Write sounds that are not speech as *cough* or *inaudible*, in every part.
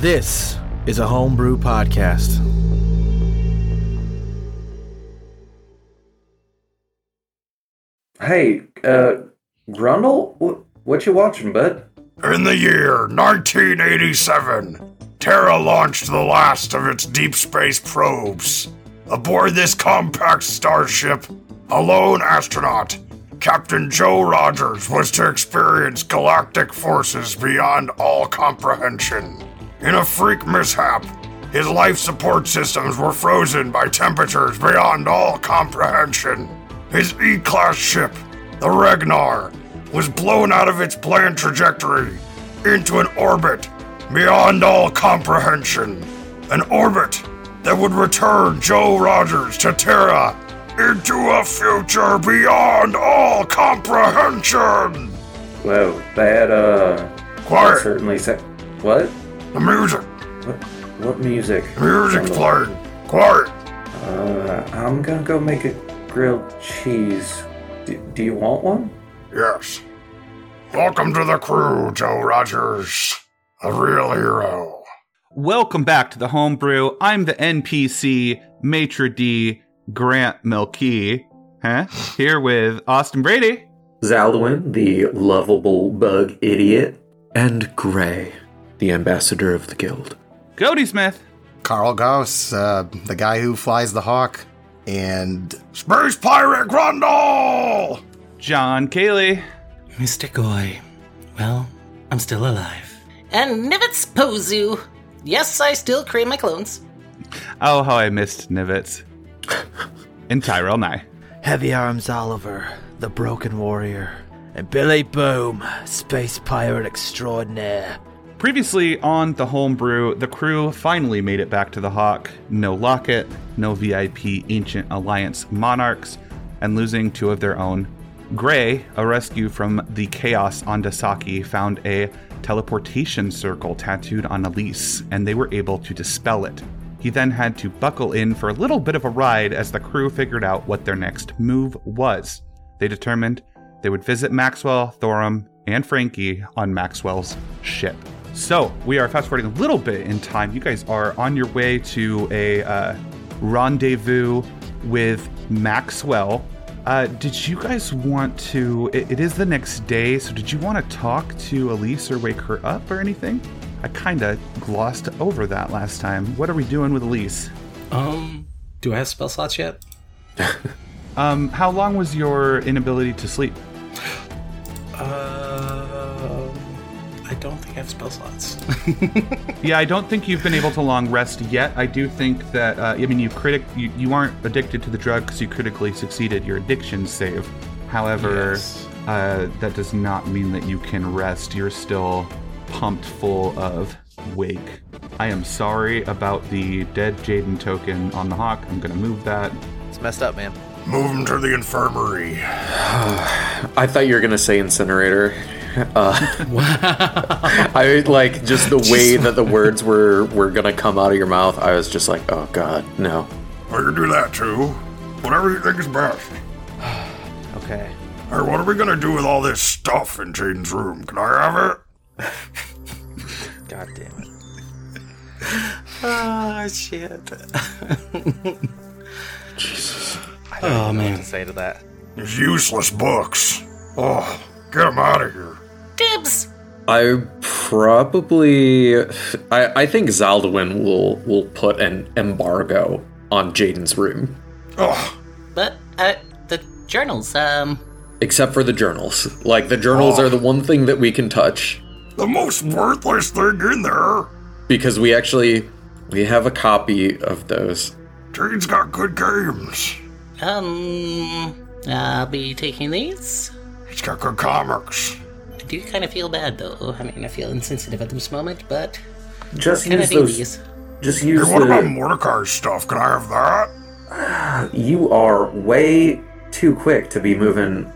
This is a homebrew podcast. Hey, uh, Grundle, what, what you watching, bud? In the year 1987, Terra launched the last of its deep space probes. Aboard this compact starship, a lone astronaut, Captain Joe Rogers, was to experience galactic forces beyond all comprehension. In a freak mishap, his life support systems were frozen by temperatures beyond all comprehension. His E Class ship, the Regnar, was blown out of its planned trajectory into an orbit beyond all comprehension. An orbit that would return Joe Rogers to Terra into a future beyond all comprehension. Well, that, uh, Quiet. certainly sa- What? The music. What, what music? The music's Grundle? playing. Quiet. Uh, I'm gonna go make a grilled cheese. D- do you want one? Yes. Welcome to the crew, Joe Rogers. A real hero. Welcome back to the homebrew. I'm the NPC Maitre D Grant Melkey, huh? Here with Austin Brady. Zaldwin, the lovable bug idiot. And Gray, the ambassador of the guild. Cody Smith. Carl Gauss, uh, the guy who flies the Hawke, and Space Pirate Grundle! John Cayley. Mr. Goy. Well, I'm still alive. And Nivets Pozu. Yes, I still create my clones. Oh, how I missed Nivets. and Tyrell Nye. Heavy Arms Oliver, the broken warrior. And Billy Boom, space pirate extraordinaire. Previously on the homebrew, the crew finally made it back to the Hawke. No Locket, no VIP Ancient Alliance monarchs, and losing two of their own. Gray, a rescue from the chaos on Dasaki, found a teleportation circle tattooed on Elise, and they were able to dispel it. He then had to buckle in for a little bit of a ride as the crew figured out what their next move was. They determined they would visit Maxwell, Thorum, and Frankie on Maxwell's ship. So we are fast forwarding a little bit in time. You guys are on your way to a uh, rendezvous with Maxwell. Uh, did you guys want to? It, it is the next day, so did you want to talk to Elise or wake her up or anything? I kind of glossed over that last time. What are we doing with Elise? Um, do I have spell slots yet? *laughs* Um, how long was your inability to sleep? Uh, I don't think I have spell slots. *laughs* Yeah, I don't think you've been able to long rest yet. I do think that uh, I mean you critic you, you aren't addicted to the drug because you critically succeeded your addiction save. However, Yes. uh, that does not mean that you can rest. You're still pumped full of wake. I am sorry about the dead Jaden token on the Hawke. I'm gonna move that. It's messed up, man. Move him to the infirmary. *sighs* I thought you were gonna say incinerator. Uh, *laughs* I like just the way that the words were were gonna come out of your mouth. I was just like, oh god, no. I can do that too. Whatever you think is best. *sighs* Okay. Hey, what are we gonna do with all this stuff in Jaden's room? Can I have it? God damn it. *laughs* Ah, shit. Jesus. I don't Oh, even know what man. to say to that. These useless books. Oh, get them out of here. Dibs! I probably, I, I think Zaldwin will will put an embargo on Jaden's room, Oh, But, uh, the journals, um, except for the journals. Like the journals Oh. are the one thing that we can touch the most worthless thing in there. because we actually we have a copy of those. Jaden's got good games. um, I'll be taking these. He's got good comics. I do kind of feel bad, though. I mean, I feel insensitive at this moment, but Just kind use those. these. Just Hey, use what about the. Mordecai's stuff? Can I have that? *sighs* You are way too quick to be moving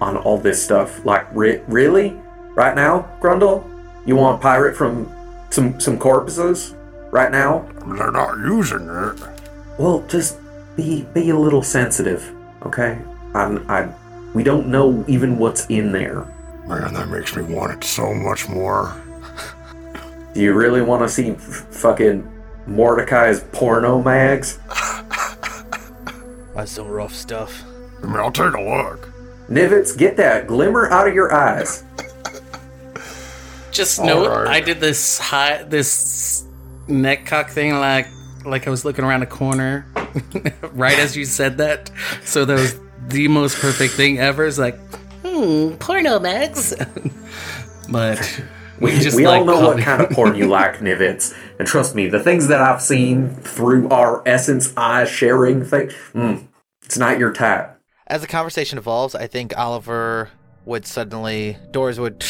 on all this stuff. Like, re- really? Right now, Grundle? You want pirate from some some corpses? Right now? They're not using it. Well, just be be a little sensitive, okay? I'm, I, we don't know even what's in there. Man, that makes me want it so much more. Do you really want to see f- fucking Mordecai's porno mags? That's some rough stuff. I mean, I'll take a look. Nivets, get that glimmer out of your eyes. Just know Alright. I did this high this neck cock thing like like I was looking around a corner *laughs* right as you said that. So that was the most perfect thing ever. It's like, hmm, porno mags. *laughs* but We, just we all like know what kind of *laughs* porn you like, Nivets. And trust me, the things that I've seen through our essence eye sharing thing, mm, it's not your type. As the conversation evolves, I think Oliver would suddenly doors would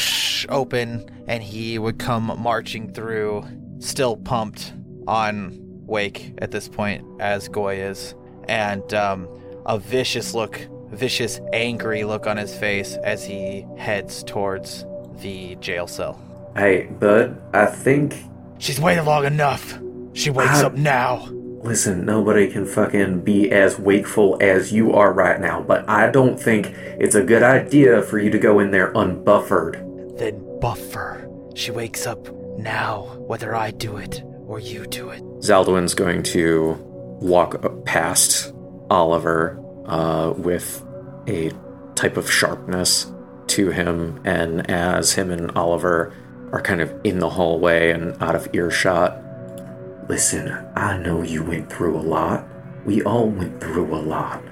open and he would come marching through, still pumped on Wake at this point as Goy is, and um, a vicious look, vicious, angry look on his face as he heads towards the jail cell. Hey, bud, I think She's waited long enough. She wakes Ah. up now. Listen, nobody can fucking be as wakeful as you are right now, but I don't think it's a good idea for you to go in there unbuffered. Then buffer. She wakes up now, whether I do it or you do it. Zaldwin's going to walk up past Oliver uh, with a type of sharpness to him, and as him and Oliver are kind of in the hallway and out of earshot, listen, I know you went through a lot. We all went through a lot,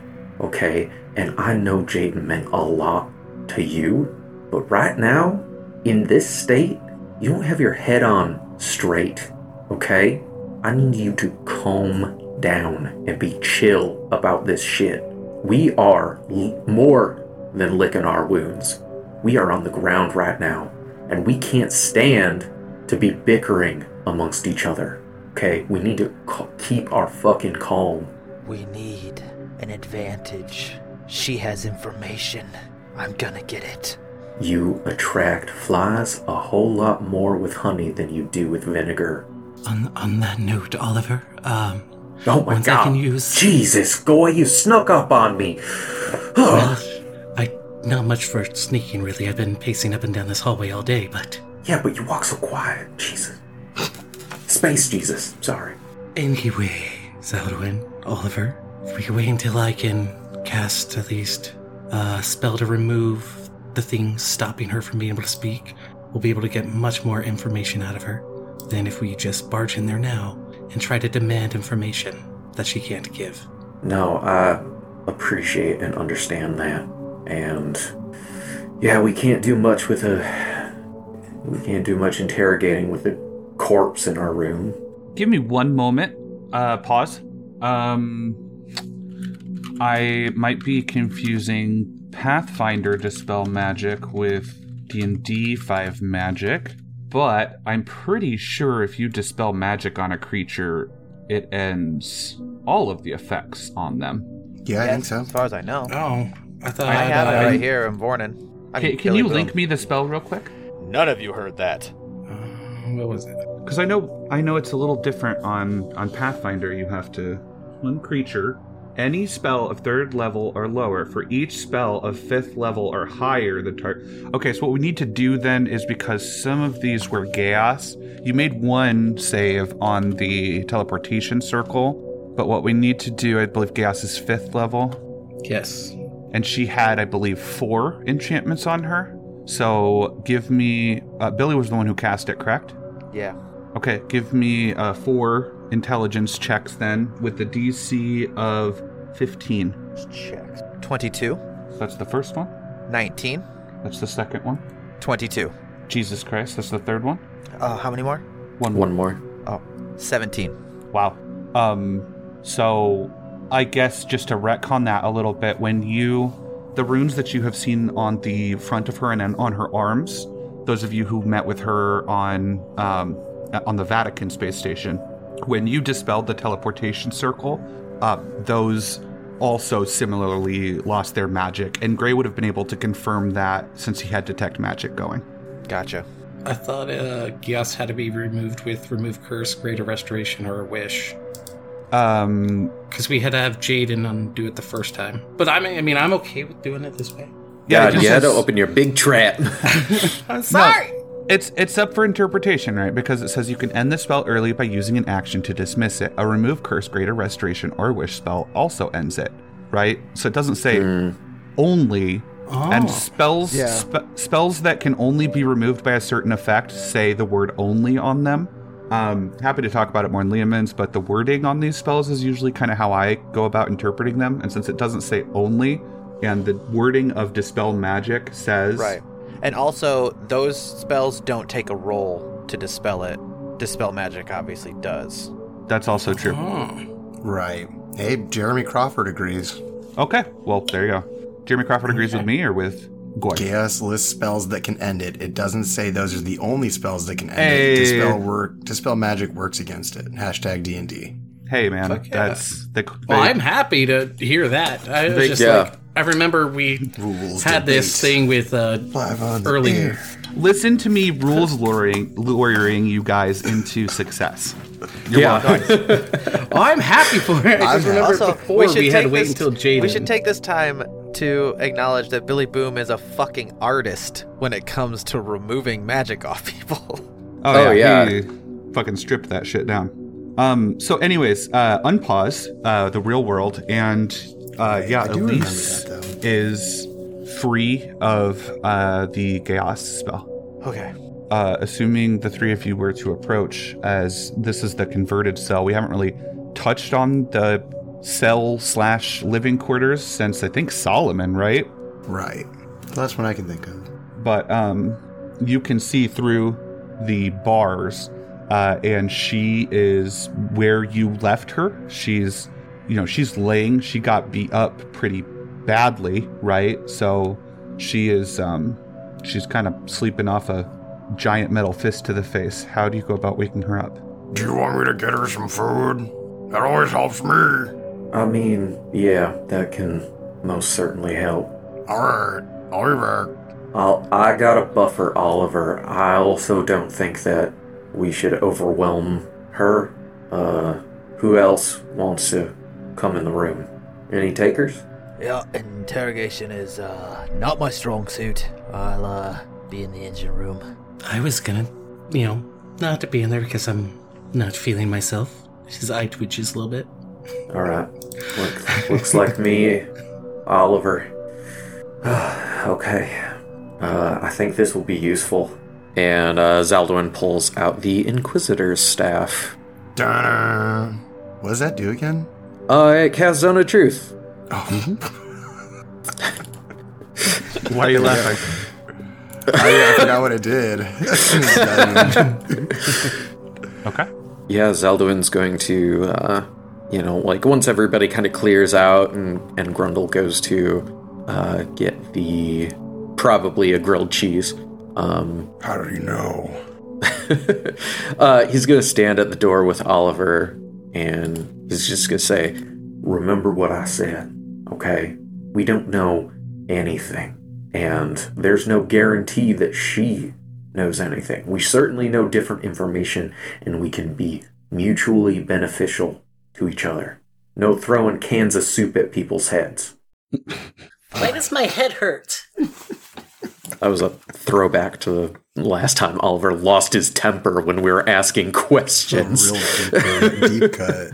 okay? And I know Jaden meant a lot to you, but right now, in this state, you don't have your head on straight, okay? I need you to calm down and be chill about this shit. We are l- more than licking our wounds. We are on the ground right now, and we can't stand to be bickering amongst each other. Okay, we need to ca- keep our fucking calm. We need an advantage. She has information. I'm gonna get it. You attract flies a whole lot more with honey than you do with vinegar. On on that note, Oliver, um, Oh my Ones god. I can use. Jesus, Goy, you snuck up on me. *sighs* well, I not much for sneaking really. I've been pacing up and down this hallway all day, but yeah, but you walk so quiet. Jesus. Space Jesus. Sorry. anyway, Zaldwin, Oliver, if we can wait until I can cast at least a spell to remove the things stopping her from being able to speak, we'll be able to get much more information out of her than if we just barge in there now and try to demand information that she can't give. No, I appreciate and understand that. And yeah, we can't do much with a. We can't do much interrogating with a corpse in our room. Give me one moment. Uh, pause. Um, I might be confusing Pathfinder dispel magic with D and D five magic, but I'm pretty sure if you dispel magic on a creature, it ends all of the effects on them. Yeah, I think so. As far as I know. Oh, I thought I have it right here in Vornin. I Can, mean, can Billy you Boom. link me the spell real quick? None of you heard that. uh, what was it? Because I know I know it's a little different on on Pathfinder. You have to one creature, any spell of third level or lower for each spell of fifth level or higher. The target. Okay, so what we need to do then is because some of these were Geas. You made one save on the teleportation circle, but what we need to do, I believe, Geas is fifth level, Yes. and she had, I believe, four enchantments on her. So give me. Uh, Billy was the one who cast it, correct? Yeah. Okay, give me uh, four intelligence checks then with the DC of 15. Checks. 22, That's the first one. 19, That's the second one. 22. Jesus Christ, that's the third one. Uh, how many more? One. One more. Oh, 17. Wow. Um, so I guess just to retcon that a little bit, when you the runes that you have seen on the front of her and on her arms, those of you who met with her on um, on the Vatican space station, when you dispelled the teleportation circle, uh, those also similarly lost their magic, and Gray would have been able to confirm that since he had detect magic going. Gotcha. I thought uh, Geas had to be removed with remove curse, greater restoration, or a wish. Um, Because we had to have Jaden undo it the first time. But I mean, I mean, I'm okay with doing it this way. yeah, it God, just you had to open your big trap. *laughs* I'm sorry. It's it's up for interpretation, right? Because it says you can end the spell early by using an action to dismiss it. A remove curse, greater restoration, or wish spell also ends it, right? So it doesn't say only. And spells Yeah. spe- spells that can only be removed by a certain effect say the word only on them. Um, happy to talk about it more in Leomund's, but the wording on these spells is usually kind of how I go about interpreting them. And since it doesn't say only, and the wording of dispel magic says Right. And also, those spells don't take a roll to dispel it. Dispel magic obviously does. that's also true. Right. Hey, Jeremy Crawford agrees. Okay, well there you go. Jeremy Crawford agrees with me or with Goy. Geas lists spells that can end it. It doesn't say those are the only spells that can end Hey. it. Dispel work. Dispel magic works against it. Hashtag D and D. Hey man, Fuck yeah. that's the. Well, I'm happy to hear that. I was They- just yeah. like, I remember we Rules. had this thing with uh, Live on the early. air. listen to me rules luring luring you guys into success. You're Yeah. welcome. *laughs* I'm happy for it. I I'm remember Also, before we we, should had take to wait this- until Jaden. We should take this time to acknowledge that Billy Boom is a fucking artist when it comes to removing magic off people. *laughs* Oh, Oh, yeah, yeah. he fucking stripped that shit down. Um. So, anyways, uh, unpause uh, the real world, and uh, yeah, I Elise that, is free of uh, the Geas spell. okay. uh, assuming the three of you were to approach, as this is the converted cell, we haven't really touched on the cell slash living quarters since I think Solomon, right? Right. That's what I can think of. But um, you can see through the bars, uh, and she is where you left her. She's, you know, she's laying. She got beat up pretty badly, right? So she is, um, she's kind of sleeping off a giant metal fist to the face. How do you go about waking her up? Do you want me to get her some food? That always helps me. I mean, yeah, that can most certainly help. Alright, I'll be back. I'll, I gotta buffer Oliver. I also don't think that we should overwhelm her. Uh, who else wants to come in the room? Any takers? Yeah, interrogation is uh, not my strong suit. I'll uh, be in the engine room. I was gonna, you know, not to be in there because I'm not feeling myself. His eye twitches a little bit. All right. Look, looks like me, Oliver. *sighs* okay. Uh, I think this will be useful. And uh, Zaldwin pulls out the Inquisitor's staff. Da-da. What does that do again? Uh, it casts Zone of Truth. *laughs* Why are you laughing? I, I forgot what it did. *laughs* Okay. Yeah, Zaldwin's going to, uh, you know, like once everybody kind of clears out and, and Grundle goes to uh, get the probably a grilled cheese. Um, How do you know? *laughs* uh, he's going to stand at the door with Oliver and he's just going to say, Remember what I said, okay? We don't know anything. And there's no guarantee that she knows anything. We certainly know different information and we can be mutually beneficial to each other. No throwing cans of soup at people's heads. *laughs* Why does my head hurt? *laughs* That was a throwback to the last time Oliver lost his temper when we were asking questions. Real deep, deep cut.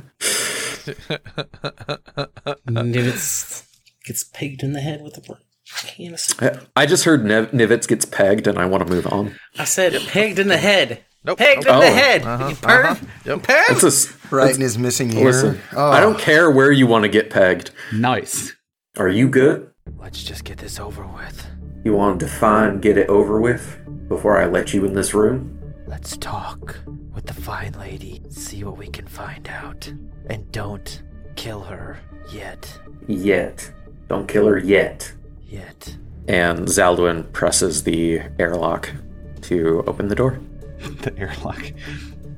*laughs* Nivets gets pegged in the head with a can of. I just heard Nev- Nivets gets pegged, and I want to move on. I said pegged in the head. Nope. Pegged nope. in the Oh. head. Uh-huh. you perv. Uh-huh. Perv. That's a s- Right in his missing ear. listen. Oh, I don't oh. care where you want to get pegged. Nice. Are you good? Let's just get this over with. You want to define, get it over with before I let you in this room? Let's talk with the fine lady, see what we can find out. And don't kill her yet. Yet. Don't kill her yet. Yet. And Zaldwin presses the airlock to open the door. *laughs* The airlock.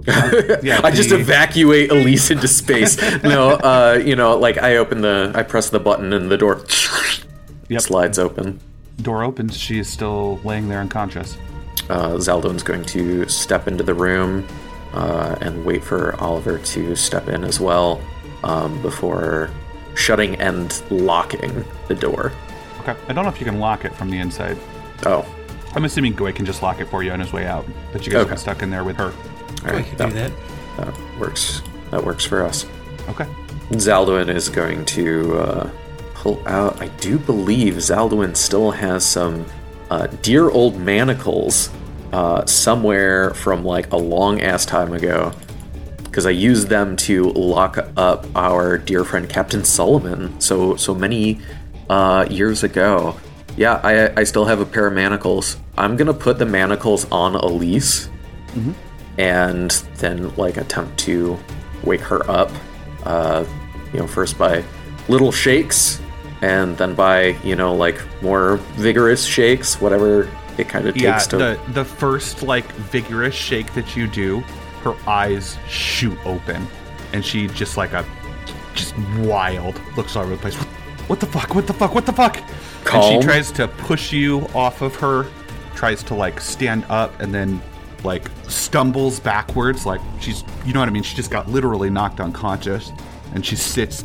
*laughs* yeah, I just evacuate Elise into space. *laughs* no, uh, you know, like I open the, I press the button and the door Yep. slides open. Door opens. She is still laying there unconscious. Uh, Zaldwin's going to step into the room uh, and wait for Oliver to step in as well um, before shutting and locking the door. Okay. I don't know if you can lock it from the inside. Oh, I'm assuming Goy can just lock it for you on his way out. But you guys Okay. got stuck in there with her. All I right, that, do that. that works. That works for us. Okay. Zaldwin is going to uh, pull out. I do believe Zaldwin still has some uh, dear old manacles uh, somewhere from like a long ass time ago. Because I used them to lock up our dear friend Captain Solomon so so many uh, years ago. Yeah, I, I still have a pair of manacles. I'm gonna put the manacles on Elise and then like attempt to wake her up. Uh, you know, first by little shakes, and then by you know like more vigorous shakes, whatever it kind of takes Yeah, to. the the first like vigorous shake that you do, her eyes shoot open, and she just like a just wild looks all over the place. What the fuck? What the fuck? What the fuck? And she tries to push you off of her, tries to like stand up, and then like stumbles backwards. Like she's, you know what I mean? She just got literally knocked unconscious, and she sits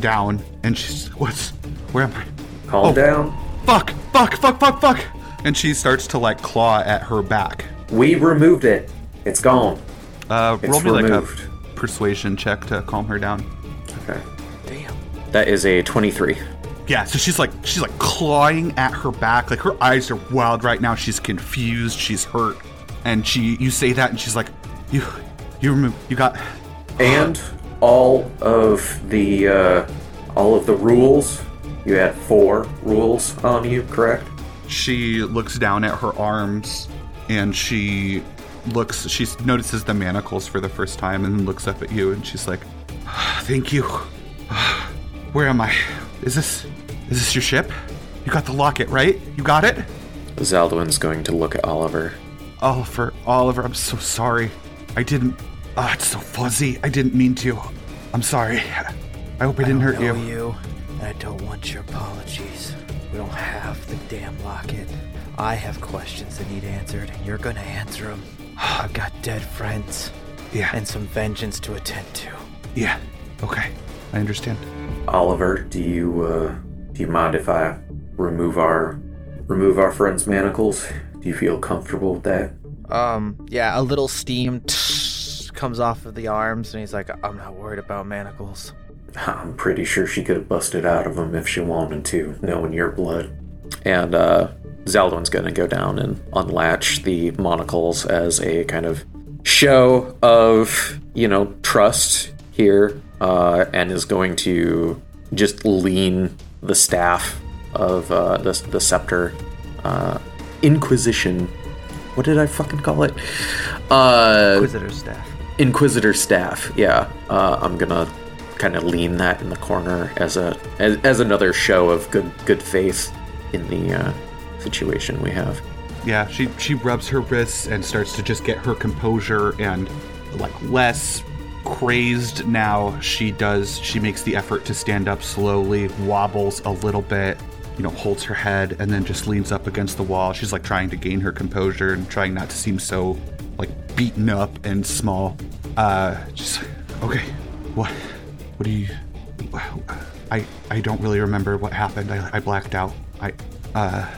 down, and she's, what's, where am I? Calm Oh. down. Fuck! Fuck! Fuck! Fuck! Fuck! And she starts to like claw at her back. We removed it. It's gone. Uh, It's roll me removed. like a persuasion check to calm her down. Okay. Damn. That is a 23. Yeah, so she's like she's like clawing at her back, like her eyes are wild right now. She's confused, she's hurt, and she you say that, and she's like, you you remove you got And all of the uh, all of the rules. You had four rules on you, correct? she looks down at her arms and she looks she notices the manacles for the first time and then looks up at you and she's like thank you. Where am i? Is this is this your ship? You got the locket right? You got it? Zaldwin's going to look at Oliver. oliver oliver i'm so sorry. I didn't ah it's so fuzzy. I didn't mean to. I'm sorry. I hope i didn't hurt know you. you, and I don't want your apologies. We don't have the damn locket. I have questions that need answered, and you're gonna answer them. *sighs* I've got dead friends yeah and some vengeance to attend to. yeah okay i understand Oliver, do you uh, do you mind if I remove our remove our friend's manacles? Do you feel comfortable with that? Um, yeah, a little steam comes off of the arms, and he's like, I'm not worried about manacles. I'm pretty sure she could have busted out of him if she wanted to, knowing your blood. And uh, Zaldwin's gonna go down and unlatch the monocles as a kind of show of, you know, trust here, uh, and is going to just lean the staff of uh, the, the scepter uh, Inquisition. What did I fucking call it? Uh, Inquisitor staff. Inquisitor staff. Yeah, uh, I'm gonna kind of lean that in the corner as a as, as another show of good good faith in the uh, situation we have. Yeah, she she rubs her wrists and starts to just get her composure and like less crazed now. She does she makes the effort to stand up slowly, wobbles a little bit, you know, holds her head and then just leans up against the wall. She's like trying to gain her composure and trying not to seem so like beaten up and small. Uh just okay. What what do you I I don't really remember what happened. I, I blacked out. I uh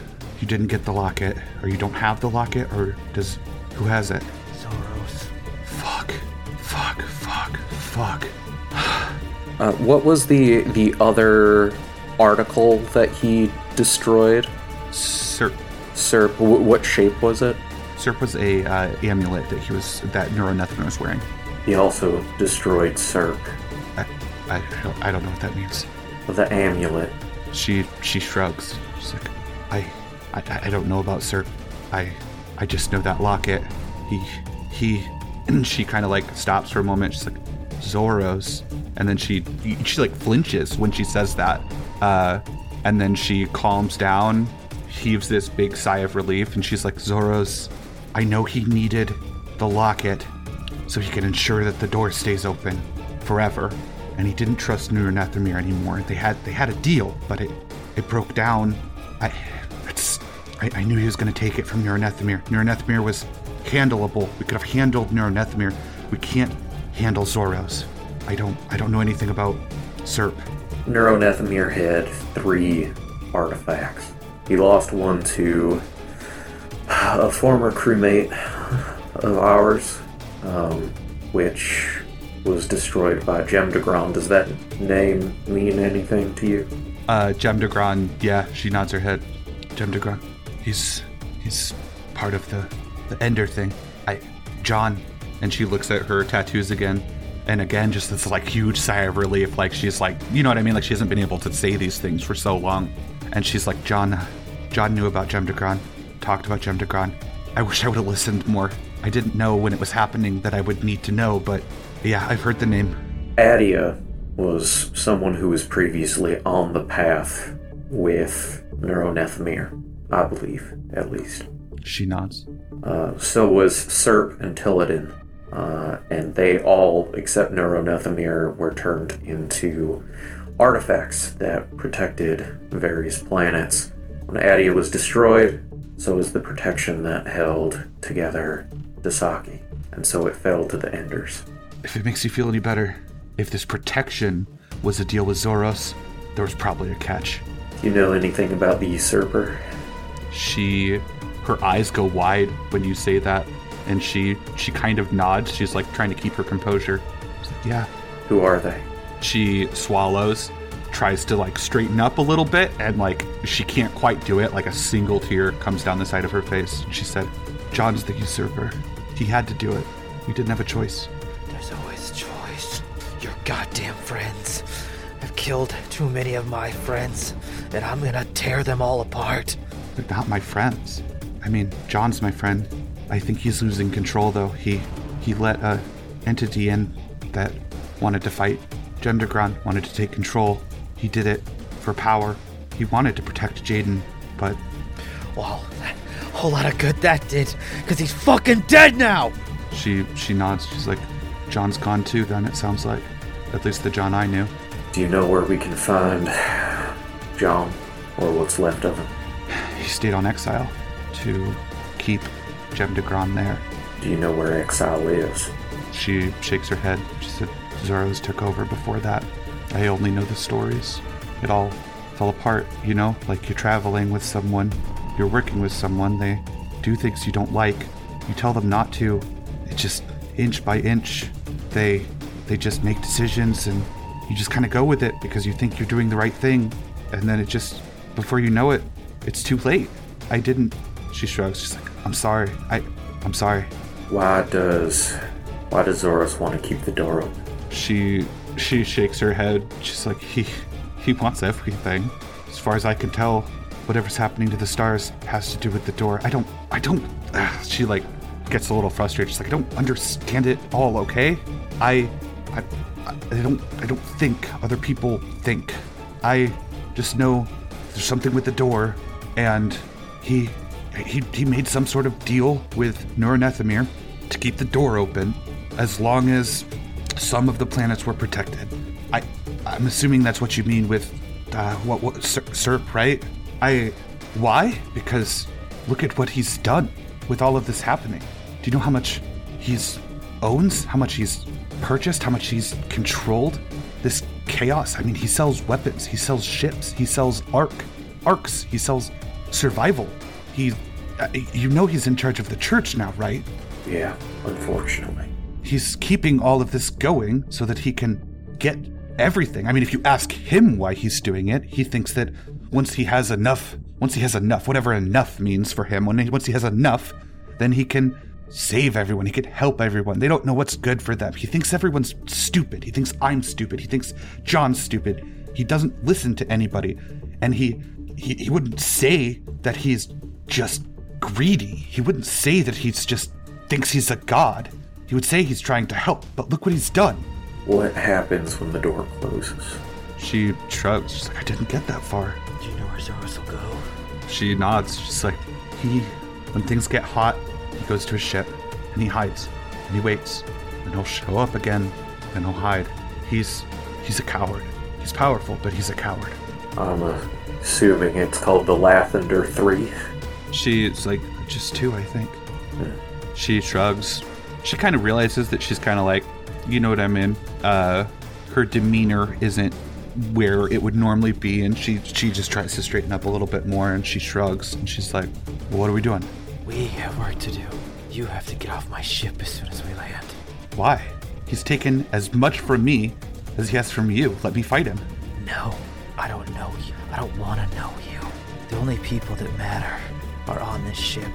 you didn't get the locket or you don't have the locket or does who has it? Zoros. Fuck. Fuck. Fuck. Fuck. Uh, what was the the other article that he destroyed? Serp Sir, w- what shape was it? Serp was a uh, amulet that he was that Neuronethrin was wearing. He also destroyed Serp, I, I don't I don't know what that means. the amulet. She she shrugs. She's like, I I, I don't know about Sir. I I just know that locket. He he and *clears throat* she kind of like stops for a moment. She's like Zoros, and then she she like flinches when she says that. Uh, and then she calms down, heaves this big sigh of relief, and she's like Zoros, I know he needed the locket so he can ensure that the door stays open forever. And he didn't trust Nuranethimir anymore. They had they had a deal, but it it broke down. I I, I knew he was gonna take it from Nuranethimir. Nuranethimir was handleable. We could have handled Nuranethimir. We can't handle Zoros. I don't I don't know anything about Serp. Neuronethemir had three artifacts. He lost one to a former crewmate of ours, um, which was destroyed by Jem de Grand. Does that name mean anything to you? Uh, Jem de Grand, yeah, she nods her head. Jem de Grand, he's he's part of the the Ender thing. I, John, and she looks at her tattoos again, and again, just this like huge sigh of relief. Like she's like, you know what I mean? Like she hasn't been able to say these things for so long, and she's like, John, John knew about Jem de Grand, talked about Jem de Grand. I wish I would have listened more. I didn't know when it was happening that I would need to know, but yeah, I've heard the name. Adia was someone who was previously on the path with Neuronethmir, I believe, at least. She nods. Uh, so was Serp and Tilladin. Uh, and they all, except Neuronethmir, were turned into artifacts that protected various planets. When Adia was destroyed, so was the protection that held together Dasaki. And so it fell to the Enders. If it makes you feel any better, if this protection was a deal with Zoros, there was probably a catch. Do you know anything about the usurper? She, her eyes go wide when you say that, and she she kind of nods. She's like trying to keep her composure. Like, yeah. Who are they? She swallows, tries to like straighten up a little bit, and like she can't quite do it. Like a single tear comes down the side of her face. She said, "John's the usurper. He had to do it. We didn't have a choice." Goddamn friends. I've killed too many of my friends, and I'm gonna tear them all apart. They're not my friends. I mean, John's my friend. I think he's losing control though. He he let a entity in that wanted to fight. Jem de Grand wanted to take control. He did it for power. He wanted to protect Jaden, but Well, a whole lot of good that did, because he's fucking dead now! she she nods. She's like, John's gone too. Then it sounds like, at least the John I knew. Do you know where we can find John, or what's left of him? He stayed on exile to keep Jem de Grand there. Do you know where Exile is? She shakes her head. She said, Zoros took over before that. I only know the stories. It all fell apart, you know? Like you're traveling with someone, you're working with someone, they do things you don't like. You tell them not to. It just inch by inch, they they just make decisions and you just kind of go with it because you think you're doing the right thing. And then it just before you know it, it's too late. I didn't she shrugs. She's like, I'm sorry. I I'm sorry. Why does why does Zoros want to keep the door open? She she shakes her head. She's like, he he wants everything. As far as I can tell, whatever's happening to the stars has to do with the door. I don't I don't. Ugh. *sighs* She like gets a little frustrated. She's like, I don't understand it all. Okay, I I I don't I don't think other people think. I just know there's something with the door, and he he he made some sort of deal with Neuronethemir to keep the door open as long as some of the planets were protected. I I'm assuming that's what you mean with uh, what what Serp, right? I why? Because look at what he's done with all of this happening. Do you know how much he's owns? How much he's purchased? How much he's controlled? This chaos. I mean, he sells weapons. He sells ships. He sells arc arcs. He sells survival. He, uh, you know, he's in charge of the church now, right? Yeah, unfortunately. he's keeping all of this going so that he can get everything. I mean, if you ask him why he's doing it, he thinks that once he has enough, once he has enough, whatever enough means for him, when he, once he has enough, then he can save everyone. He could help everyone. They don't know what's good for them. He thinks everyone's stupid. He thinks I'm stupid. He thinks John's stupid. He doesn't listen to anybody. And he he, he wouldn't say that he's just greedy. He wouldn't say that he's just thinks he's a god. He would say he's trying to help, but look what he's done. What happens when the door closes? She shrugs. She's like, I didn't get that far. Do you know where Zoros will go? She nods. She's like, he, when things get hot, he goes to his ship and he hides and he waits and he'll show up again and he'll hide. He's, he's a coward. He's powerful, but he's a coward. I'm assuming it's called the Lathander 3. She's like, just two, I think. She shrugs. She kind of realizes that she's kind of like, you know what I mean? Uh, her demeanor isn't where it would normally be, and she she just tries to straighten up a little bit more, and she shrugs, and she's like, well, "What are we doing? We have work to do. You have to get off my ship as soon as we land. Why? He's taken as much from me as he has from you. Let me fight him. No, I don't know you. I don't want to know you. The only people that matter are on this ship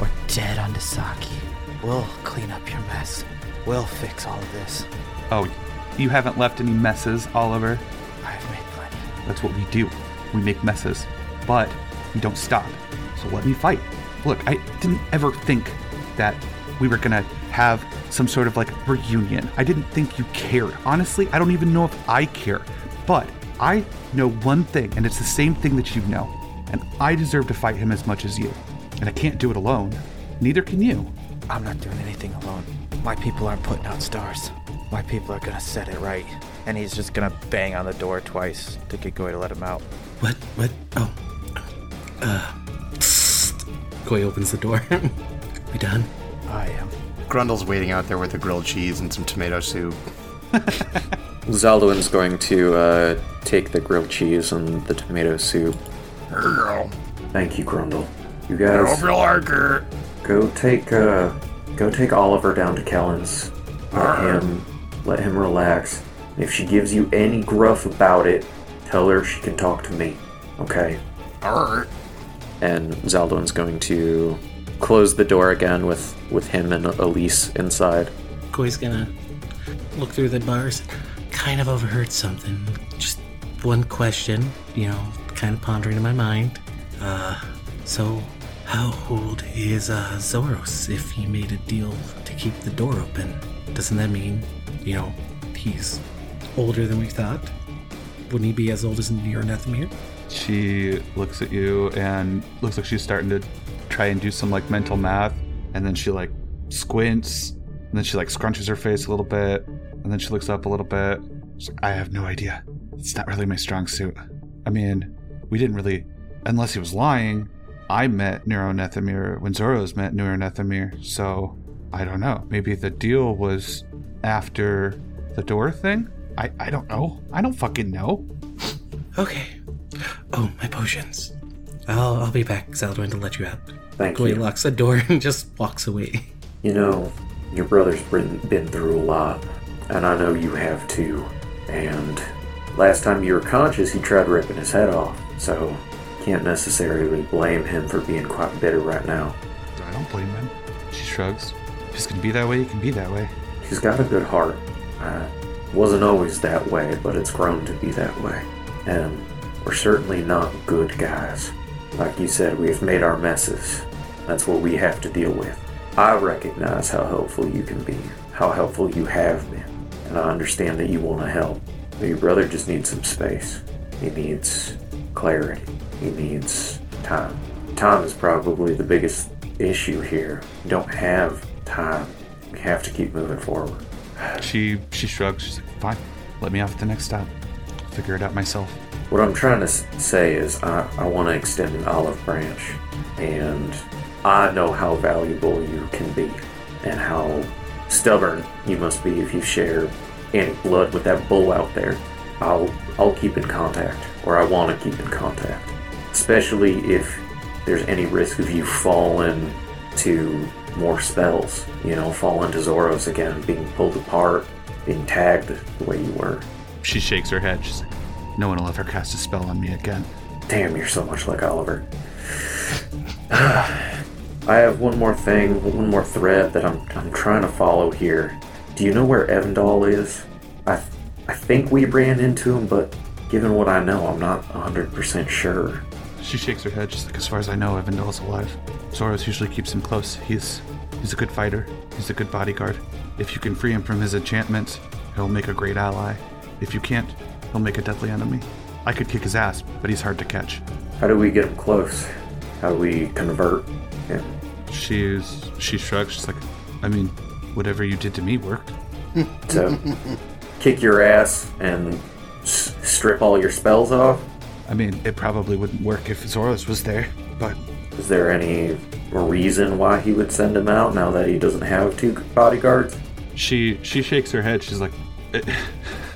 or dead on Dasaki. We'll clean up your mess. We'll fix all of this. Oh, you haven't left any messes, Oliver. I've made plenty. That's what we do. We make messes. But we don't stop. So let me fight. Look, I didn't ever think that we were gonna have some sort of like reunion. I didn't think you cared. Honestly, I don't even know if I care. But I know one thing, and it's the same thing that you know. And I deserve to fight him as much as you. And I can't do it alone. Neither can you. I'm not doing anything alone. My people aren't putting out stars. My people are gonna set it right. And he's just gonna bang on the door twice to get Goy to let him out. What? What? Oh. Uh. Goy opens the door. *laughs* we done? I am. Grundle's waiting out there with a grilled cheese and some tomato soup. *laughs* Zaldwin's going to uh, take the grilled cheese and the tomato soup. Here you go. Thank you, Grundle. You guys. I guys hope you like it. go take uh, go take Oliver down to Kellen's. Let him let him relax. If she gives you any gruff about it, tell her she can talk to me. Okay. Alright. And Zaldwin's going to close the door again with with him and Elise inside. Goy's gonna look through the bars. Kind of overheard something. Just one question, you know, kind of pondering in my mind. Uh, so how old is uh, Zoros if he made a deal to keep the door open? Doesn't that mean, you know, he's older than we thought? Wouldn't he be as old as Neuronethemir? She looks at you and looks like she's starting to try and do some like mental math. And then she like squints. And then she like scrunches her face a little bit. And then she looks up a little bit. She's like, I have no idea. It's not really my strong suit. I mean, we didn't really, unless he was lying. I met Neuronethemir when Zoros met Neuronethemir. So I don't know. Maybe the deal was after the door thing? I, I don't know. I don't fucking know. Okay. Oh, my potions. I'll, I'll be back, Zaldwin, to let you out. Thank Goy you. locks the door *laughs* and just walks away. You know, your brother's been, been through a lot, and I know you have too. And last time you were conscious, he tried ripping his head off, so can't necessarily blame him for being quite bitter right now. I don't blame him. She shrugs. If he's gonna be that way, he can be that way. He's got a good heart. Uh, wasn't always that way, but it's grown to be that way. And we're certainly not good guys. Like you said, we've made our messes. That's what we have to deal with. I recognize how helpful you can be, how helpful you have been, and I understand that you want to help. But your brother just needs some space. He needs clarity. He needs time. Time is probably the biggest issue here. We don't have time. We have to keep moving forward. She she shrugs. She's like, fine. Let me off at the next stop. Figure it out myself. What I'm trying to say is, I, I want to extend an olive branch, and I know how valuable you can be, and how stubborn you must be if you share any blood with that bull out there. I'll I'll keep in contact, or I want to keep in contact, especially if there's any risk of you falling to more spells. You know, fall into Zoros again, being pulled apart, being tagged the way you were. She shakes her head. She's like, no one will ever cast a spell on me again. Damn, you're so much like Oliver. *sighs* I have one more thing, one more thread that I'm, I'm trying to follow here. Do you know where Evandal is? I, th- I think we ran into him, but given what I know, I'm not 100% sure. She shakes her head. just like, as far as I know, Evandal's alive. Zoros usually keeps him close. He's he's a good fighter. He's a good bodyguard. If you can free him from his enchantments, he'll make a great ally. If you can't, he'll make a deadly enemy. I could kick his ass, but he's hard to catch. How do we get him close? How do we convert him? She's she shrugs. She's like, I mean, whatever you did to me worked. *laughs* To kick your ass and s- strip all your spells off? I mean, it probably wouldn't work if Zoros was there, but Is there any reason why he would send him out now that he doesn't have two bodyguards? she she shakes her head. She's like, "Eh, *laughs*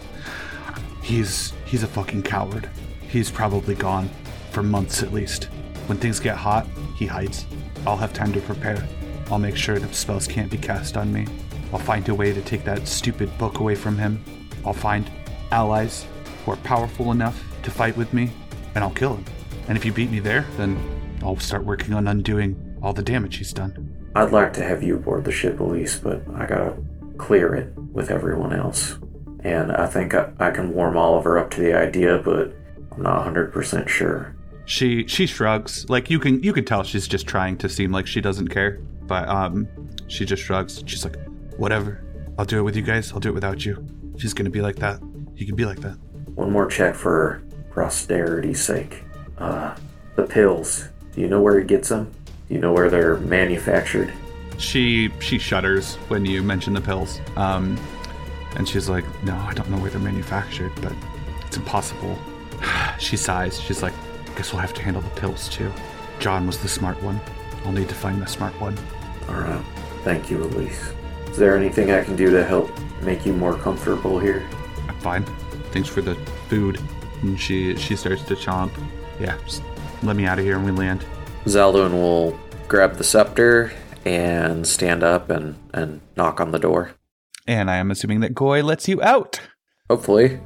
he's he's a fucking coward. He's probably gone for months at least. When things get hot, he hides. I'll have time to prepare. I'll make sure the spells can't be cast on me. I'll find a way to take that stupid book away from him. I'll find allies who are powerful enough to fight with me, and I'll kill him. And if you beat me there, then I'll start working on undoing all the damage he's done. I'd like to have you aboard the ship, Elise, but I gotta clear it with everyone else. And I think I, I can warm Oliver up to the idea, but I'm not 100% sure. She she shrugs. Like you can you can tell she's just trying to seem like she doesn't care. But um she just shrugs. She's like, whatever. I'll do it with you guys. I'll do it without you. She's gonna be like that. You can be like that. One more check for posterity's sake. Uh, the pills. Do you know where he gets them? Do you know where they're manufactured? She she shudders when you mention the pills. Um and she's like, No, I don't know where they're manufactured, but it's impossible. *sighs* she sighs. She's like, Guess we'll have to handle the pills too. John was the smart one. I'll need to find the smart one. Alright. Thank you, Elise. Is there anything I can do to help make you more comfortable here? I'm fine. Thanks for the food. And she she starts to chomp. Yeah, just let me out of here and we land. Zaldwin will grab the scepter and stand up and, and knock on the door. And I am assuming that Goy lets you out. Hopefully.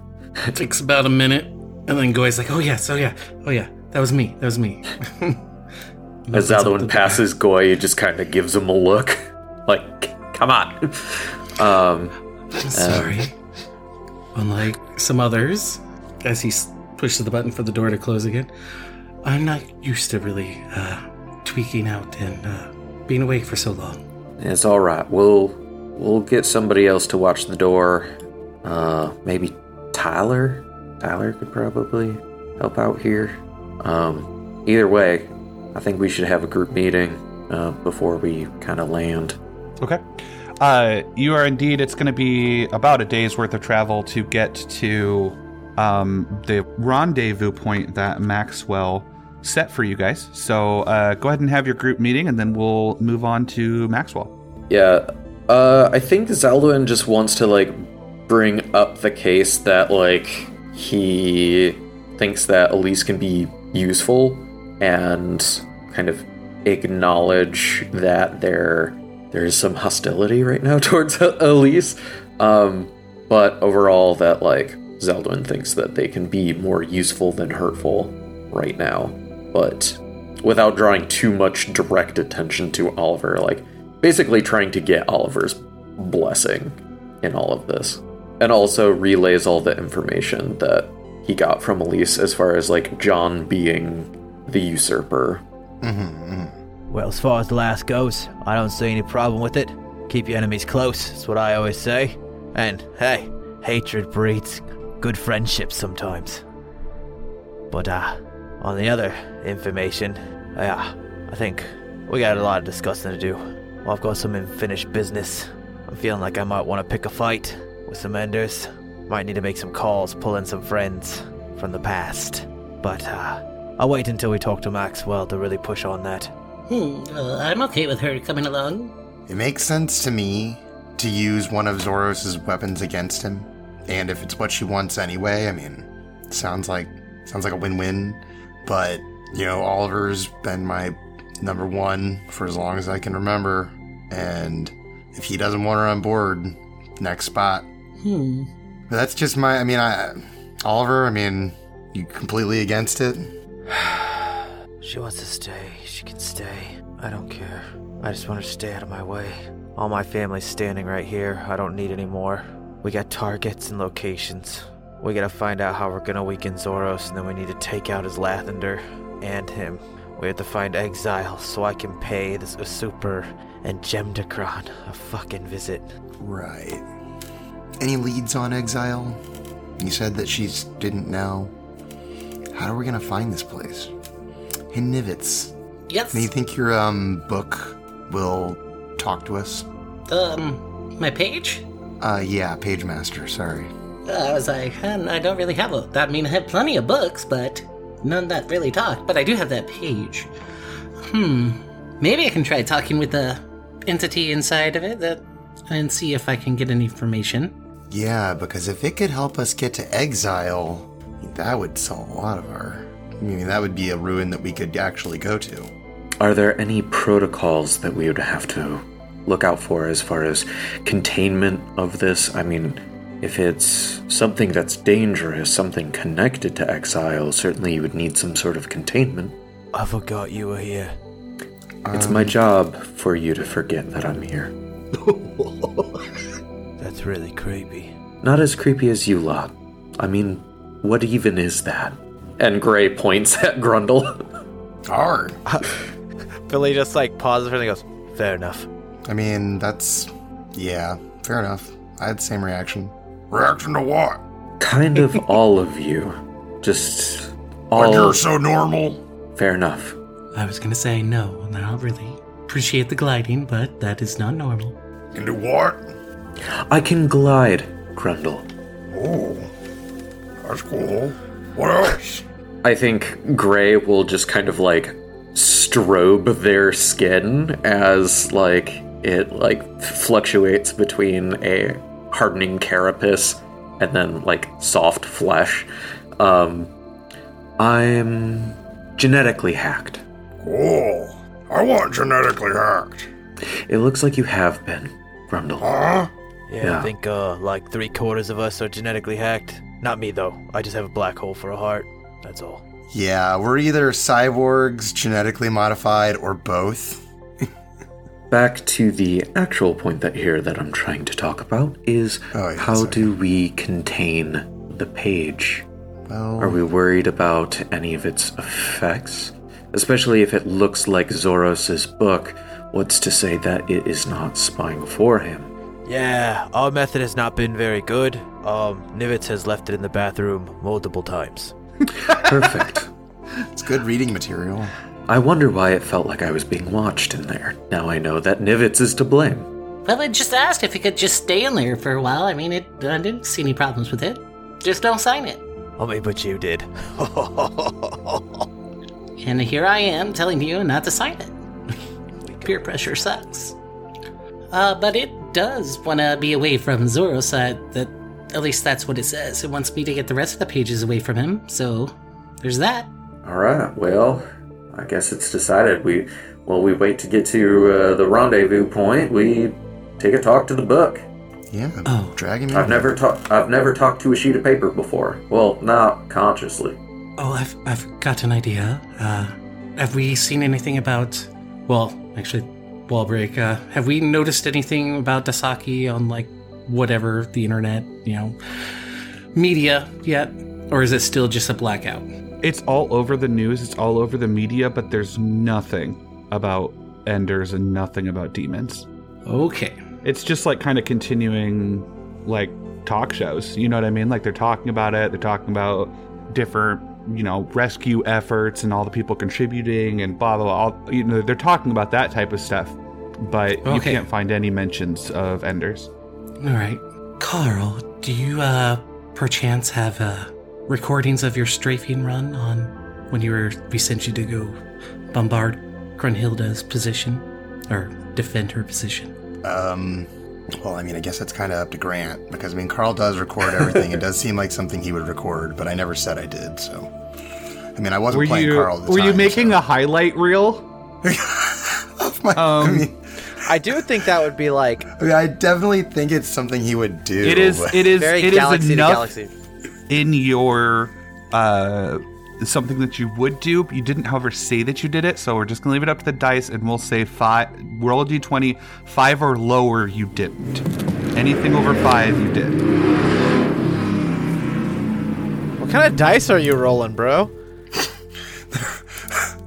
It takes about a minute, and then Goy's like, "Oh yes, oh yeah, oh yeah, that was me, that was me." *laughs* As the other one the passes Goy, he just kind of gives him a look. *laughs* Like, come on. *laughs* Um. I'm sorry. Unlike some others, as he pushes the button for the door to close again, I'm not used to really uh, tweaking out and uh, being awake for so long. it's all right. We'll we'll get somebody else to watch the door. Uh, maybe Tyler. Tyler could probably help out here. Um, either way, I think we should have a group meeting uh, before we kind of land. Okay. Uh, you are indeed. It's going to be about a day's worth of travel to get to um, the rendezvous point that Maxwell set for you guys. So uh, go ahead and have your group meeting, and then we'll move on to Maxwell. Yeah, uh, I think Zaldwin just wants to like bring up the case that like he thinks that Elise can be useful and kind of acknowledge that there there is some hostility right now *laughs* towards Elise. Um, but overall, that like Zaldwin thinks that they can be more useful than hurtful right now, but without drawing too much direct attention to Oliver, like basically trying to get Oliver's blessing in all of this. And also relays all the information that he got from Elise as far as like John being the usurper. Mm-hmm, mm-hmm. Well, as far as the last goes, I don't see any problem with it. Keep your enemies close, that's what I always say. And hey, hatred breeds good friendships sometimes. But uh, on the other information, uh, yeah, I think we got a lot of discussing to do. Well, I've got some unfinished business. I'm feeling like I might want to pick a fight with some enders. Might need to make some calls, pull in some friends from the past. But uh, I'll wait until we talk to Maxwell to really push on that. Hmm, uh, I'm okay with her coming along. It makes sense to me to use one of Zoros' weapons against him, and if it's what she wants anyway, I mean, sounds like sounds like a win-win. But you know, Oliver's been my number one for as long as I can remember, and if he doesn't want her on board, next spot. Hmm. But that's just my. I mean, I Oliver. I mean, you completely against it. *sighs* She wants to stay. She can stay. I don't care. I just want her to stay out of my way. All my family's standing right here. I don't need any more. We got targets and locations. We gotta find out how we're gonna weaken Zoros, and then we need to take out his Lathander and him. We have to find Exile so I can pay this Usurper and Jem de Grand a fucking visit. Right. Any leads on Exile? You said that she didn't know. How are we gonna find this place? Hey, Nivets. Yes. Do you think your um book will talk to us? Um, my page? Uh, yeah, Page Master. Sorry. Uh, I was like, "Hmm, I don't really have a. That mean I have plenty of books, but none that really talk. But I do have that page. Hmm. Maybe I can try talking with the entity inside of it that, and see if I can get any information. Yeah, because if it could help us get to Exile, that would solve a lot of our. I mean, that would be a ruin that we could actually go to. are there any protocols that we would have to look out for as far as containment of this? I mean, if it's something that's dangerous, something connected to exile, certainly you would need some sort of containment. I forgot you were here. It's my job for you to forget that I'm here. *laughs* That's really creepy. Not as creepy as you lot. I mean, what even is that? And Gray points at Grundle. *laughs* Hard. *laughs* Billy just like pauses for a second and goes, fair enough. I mean, that's. Yeah, fair enough. I had the same reaction. Reaction to what? kind of *laughs* all of you. Just Like all. you're so normal? Fair enough. I was gonna say no, not really. Appreciate the gliding, but that is not normal. Into what? I can glide, Grundle. Oh, that's cool. What else? I think Gray will just kind of like strobe their skin as like it like fluctuates between a hardening carapace and then like soft flesh. Um, I'm genetically hacked. Cool. I want genetically hacked. It looks like you have been, Grundle. Huh? Yeah, Yeah. I think uh, like three quarters of us are genetically hacked. Not me though. I just have a black hole for a heart. That's all. Yeah, we're either cyborgs, genetically modified, or both. Back to the actual point that here that I'm trying to talk about is Oh, yeah, how sorry. do we contain the page? Well, Are we worried about any of its effects? Especially if it looks like Zoros's book, what's to say that it is not spying for him? Yeah, our method has not been very good. Um, Nivets has left it in the bathroom multiple times. *laughs* Perfect. it's good reading material. I wonder why it felt like I was being watched in there. Now I know that Nivets is to blame. Well, I just asked if you could just stay in there for a while. I mean, it, I didn't see any problems with it. Just don't sign it. I mean, but you did. *laughs* And here I am telling you not to sign it. *laughs* Peer pressure sucks. Uh, but it does want to be away from Zoros. Uh, that at least that's what it says. It wants me to get the rest of the pages away from him. So there's that. All right. Well, I guess it's decided. We well, we wait to get to uh, the rendezvous point. We take a talk to the book. Yeah, Oh. drag him. I've never talked. I've never talked to a sheet of paper before. Well, not consciously. Oh, I've I've got an idea. Uh, have we seen anything about? Well, actually, wall break. Uh, have we noticed anything about Dasaki on like whatever the internet, you know, media yet, or is it still just a blackout? It's all over the news, it's all over the media, but there's nothing about enders and nothing about demons. Okay. It's just like kind of continuing like talk shows. You know what I mean? Like they're talking about it, they're talking about different, you know, rescue efforts and all the people contributing and blah blah blah. All, you know, they're talking about that type of stuff. But you can't find any mentions of enders. All right. Carl, do you uh perchance have uh recordings of your strafing run on when you were we sent you to go bombard Grunhilda's position or defend her position? Um, well, I mean, I guess that's kind of up to Grant because I mean, Carl does record everything. it does seem like something he would record, but I never said I did. So, I mean, I wasn't Were playing you Carl. At the were you making so. a highlight reel? *laughs* of my? I Um, mean, I do think that would be like I mean, I definitely think it's something he would do. It is but- it is very it is galaxy to enough galaxy. In your uh something that you would do but you didn't however say that you did it so we're just gonna leave it up to the dice and we'll say five roll a d20 five or lower you didn't anything over five you did What kind of dice are you rolling, bro? *laughs*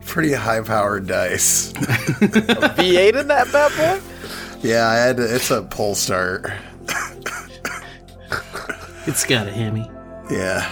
pretty high-powered dice. V8 in that bad boy? yeah, I had. To, it's a pull start. It's got a hammy. Yeah,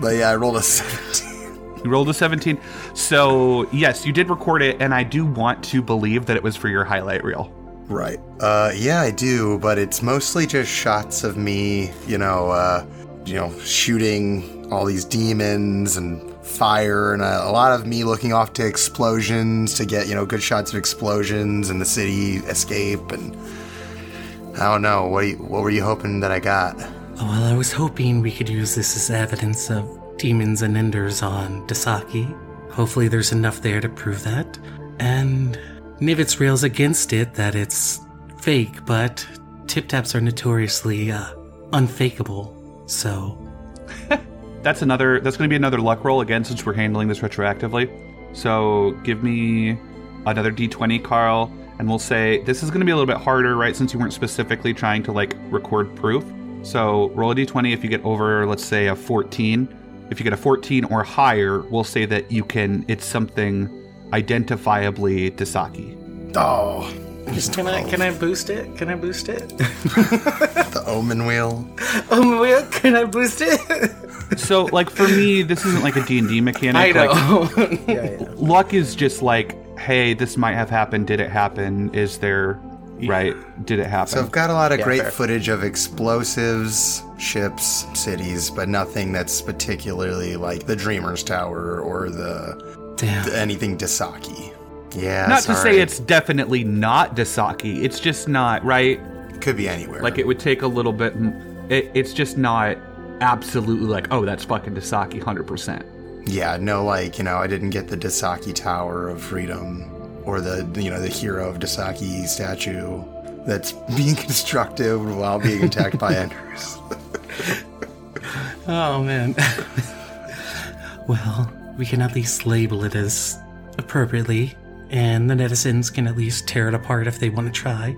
but yeah, I rolled a *laughs* seventeen. you rolled a 17 so yes you did record it and i do want to believe that it was for your highlight reel Right. Uh, yeah, I do, but it's mostly just shots of me, you know, uh, you know, shooting all these demons and fire, and a, a lot of me looking off to explosions to get, you know, good shots of explosions and the city escape, and I don't know. What, you, what were you hoping that I got? Well, I was hoping we could use this as evidence of demons and enders on Dasaki. Hopefully, there's enough there to prove that. And Nivets rails against it that it's fake, but tip taps are notoriously uh, unfakeable. So, *laughs* That's another. That's going to be another luck roll again, since we're handling this retroactively. So give me another d20, Carl, and we'll say this is going to be a little bit harder, right? Since you weren't specifically trying to like record proof. So roll a d20 if you get over, let's say, a 14. If you get a 14 or higher, we'll say that you can. It's something identifiably Dasaki. Oh, just can I can I boost it? Can I boost it? *laughs* the omen wheel. *laughs* Omen wheel. can I boost it? *laughs* So like for me, this isn't like a D&D mechanic. I Like, know. luck is just like, hey, this might have happened. Did it happen? Is there, right? Did it happen? So I've got a lot of Yeah, great fair. footage of explosives, ships, cities, but nothing that's particularly like the Dreamer's Tower or the, Damn. the anything Dasaki. Yeah, not to say it's definitely not Dasaki. It's just not right. could be anywhere. Like it would take a little bit. m- It, it's just not absolutely like, oh, that's fucking Dasaki, hundred percent. yeah, no, like you know, I didn't get the Dasaki Tower of Freedom or the you know the hero of Dasaki statue that's *laughs* being constructed while being attacked by *laughs* enders. Oh man. *laughs* well, we can at least label it as appropriately, and the netizens can at least tear it apart if they want to try.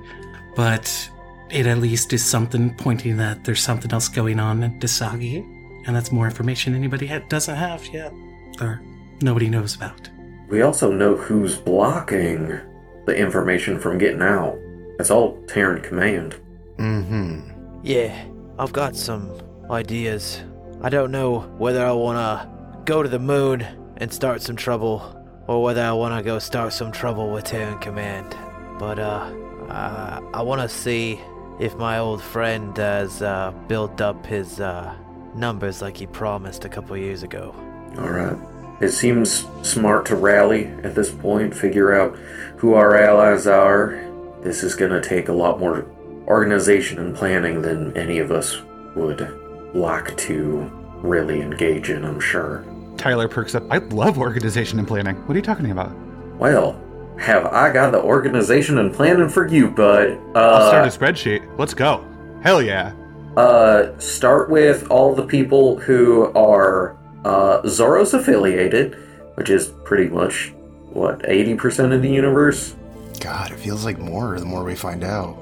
But it at least is something pointing that there's something else going on in Dasaki, and that's more information anybody ha- doesn't have yet, or nobody knows about. We also know who's blocking the information from getting out. That's all Terran Command. mm-hmm. Yeah, I've got some ideas. I don't know whether I want to go to the moon and start some trouble, or whether I want to go start some trouble with Terran Command. But, uh, uh I want to see if my old friend has, uh, built up his, uh, numbers like he promised a couple years ago. Alright. It seems smart to rally at this point, figure out who our allies are. This is gonna take a lot more organization and planning than any of us would like to really engage in, I'm sure. Tyler perks up. I love organization and planning. What are you talking about? Well, have I got the organization and planning for you, bud? I'll start Uh, a spreadsheet. Let's go. Hell yeah. uh, start with all the people who are uh, Zoros affiliated, which is pretty much, what, 80% of the universe? God, it feels like more the more we find out.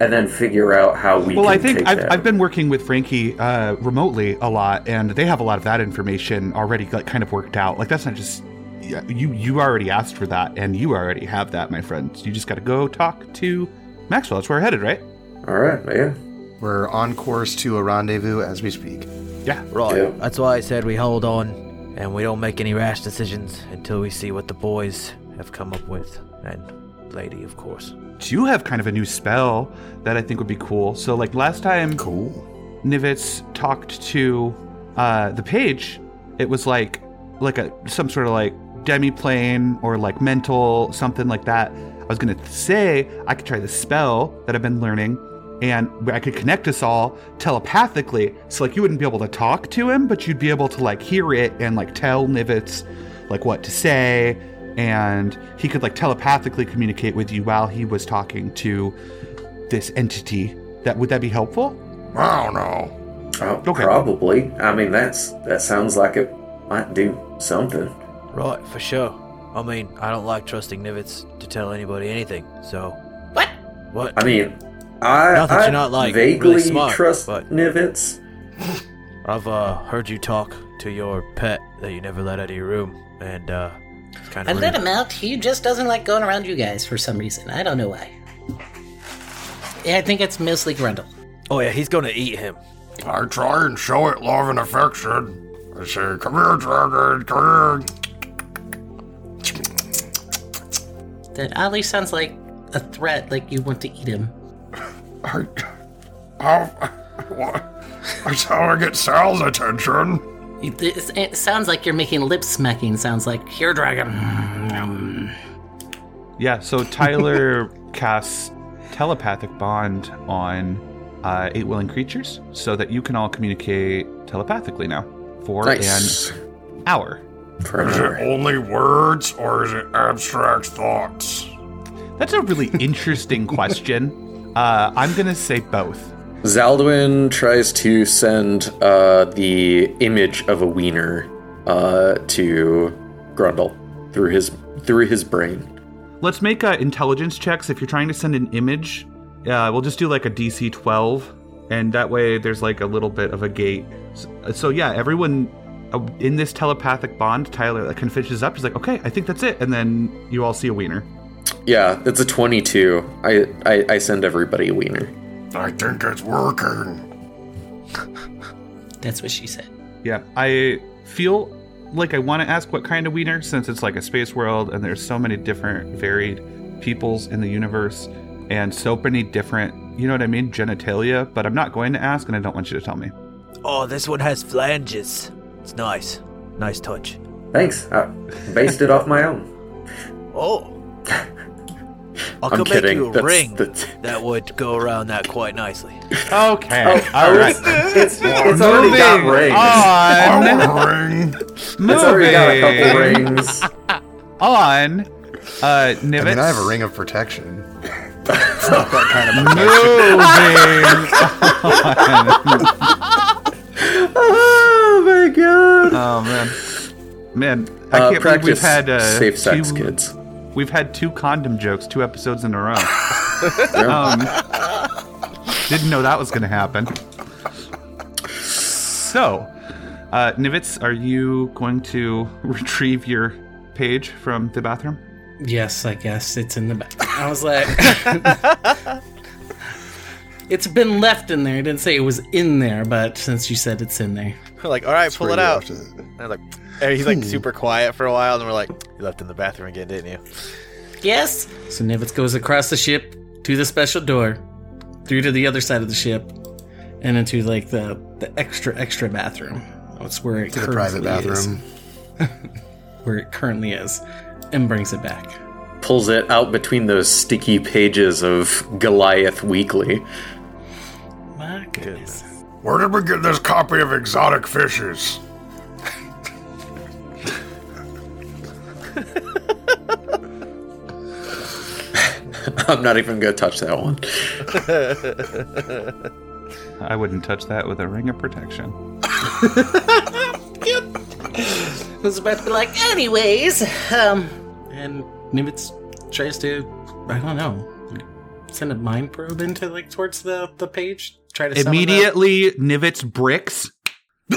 and then figure out how we well, can I think take I've, that. I've been working with Frankie uh, remotely a lot, and they have a lot of that information already, like kind of worked out. Like that's not just you. You already asked for that, and you already have that, my friends. You just got to go talk to Maxwell. That's where we're headed, right? All right, yeah. We're on course to a rendezvous as we speak. Yeah. Right. Yeah. That's why I said we hold on and we don't make any rash decisions until we see what the boys have come up with. And lady, of course. You have kind of a new spell that I think would be cool. So, like last time, Cool. Nivets talked to uh, the page, it was like like a some sort of like demi-plane or like mental something like that. I was gonna say I could try the spell that I've been learning, and I could connect us all telepathically. So like you wouldn't be able to talk to him, but you'd be able to like hear it and like tell Nivets like what to say, and he could like telepathically communicate with you while he was talking to this entity. That would that be helpful? I don't know. Oh, Okay. Probably. I mean, that's that sounds like it might do something. Right, for sure. I mean, I don't like trusting Nivets to tell anybody anything, so. What? What? I mean, I, Not that I you're not, like, vaguely really smart, trust but- Nivets. I've uh, heard you talk to your pet that you never let out of your room, and uh, it's kind I of. let him out. He just doesn't like going around you guys for some reason. I don't know why. Yeah, I think it's mostly Grundle. Oh yeah, he's gonna eat him. I try and show it love and affection. I say, come here, dragon, come here. That oddly sounds like a threat, like you want to eat him. I, how, what? That's how I get Sal's attention. It, it- it sounds like you're making lip smacking sounds like, here, dragon. Yeah, so Tyler *laughs* casts telepathic bond on uh, eight willing creatures so that you can all communicate telepathically now for Nice. an hour. for an Is it hour. only words or is it abstract thoughts? That's a really interesting question. *laughs* Uh, I'm gonna say both. Zaldwin tries to send uh, the image of a wiener uh, to Grundle through his through his brain. Let's make uh, intelligence checks. If you're trying to send an image, uh, we'll just do like a DC 12, and that way there's like a little bit of a gate. So, so yeah, everyone uh, in this telepathic bond, Tyler kind of finishes up. He's like, okay, I think that's it, and then you all see a wiener. Yeah, it's a twenty-two. I I, I send everybody a wiener. I think it's working. That's what she said. Yeah, I feel like I want to ask what kind of wiener, since it's like a space world and there's so many different varied peoples in the universe and so many different, you know what I mean, genitalia. But I'm not going to ask, and I don't want you to tell me. Oh, this one has flanges. It's nice. Nice touch. Thanks. I based it off my own. Oh. *laughs* I I'm make kidding. you a That's- ring that's- that would go around that quite nicely. Okay, Oh, all right. It's, it's already got Moving rings. on. A ring. It's already got a couple Moving *laughs* rings. on. Uh, Nivets. I mean, I have a ring of protection. It's not that kind of protection. Moving on. *laughs* oh my god. Oh man, man, I Uh, can't believe we've had uh, safe sex, two, kids. We've had two condom jokes, two episodes in a row. *laughs* um, didn't know that was going to happen. So, uh, Nivets, are you going to *laughs* retrieve your page from the bathroom? Yes, I guess it's in the back. I was *laughs* like, it's been left in there. I didn't say it was in there, but since you said it's in there, like, all right, pull it out. left it. And I was like, and he's like hmm. super quiet for a while, and we're like, you left in the bathroom again, didn't you? Yes? so Nivets goes across the ship to the special door, through to the other side of the ship, and into like the the extra extra bathroom. That's where it To the private currently is. bathroom. *laughs* where it currently is, and brings it back. Pulls it out between those sticky pages of Goliath Weekly. My goodness. Where did we get this copy of Exotic Fishes? *laughs* I'm not even gonna touch that one. *laughs* I wouldn't touch that with a ring of protection. I was about to be like, anyways, um, And Nivets tries to, I don't know, send a mind probe into like towards the the page. Try to Immediately, Nivets bricks.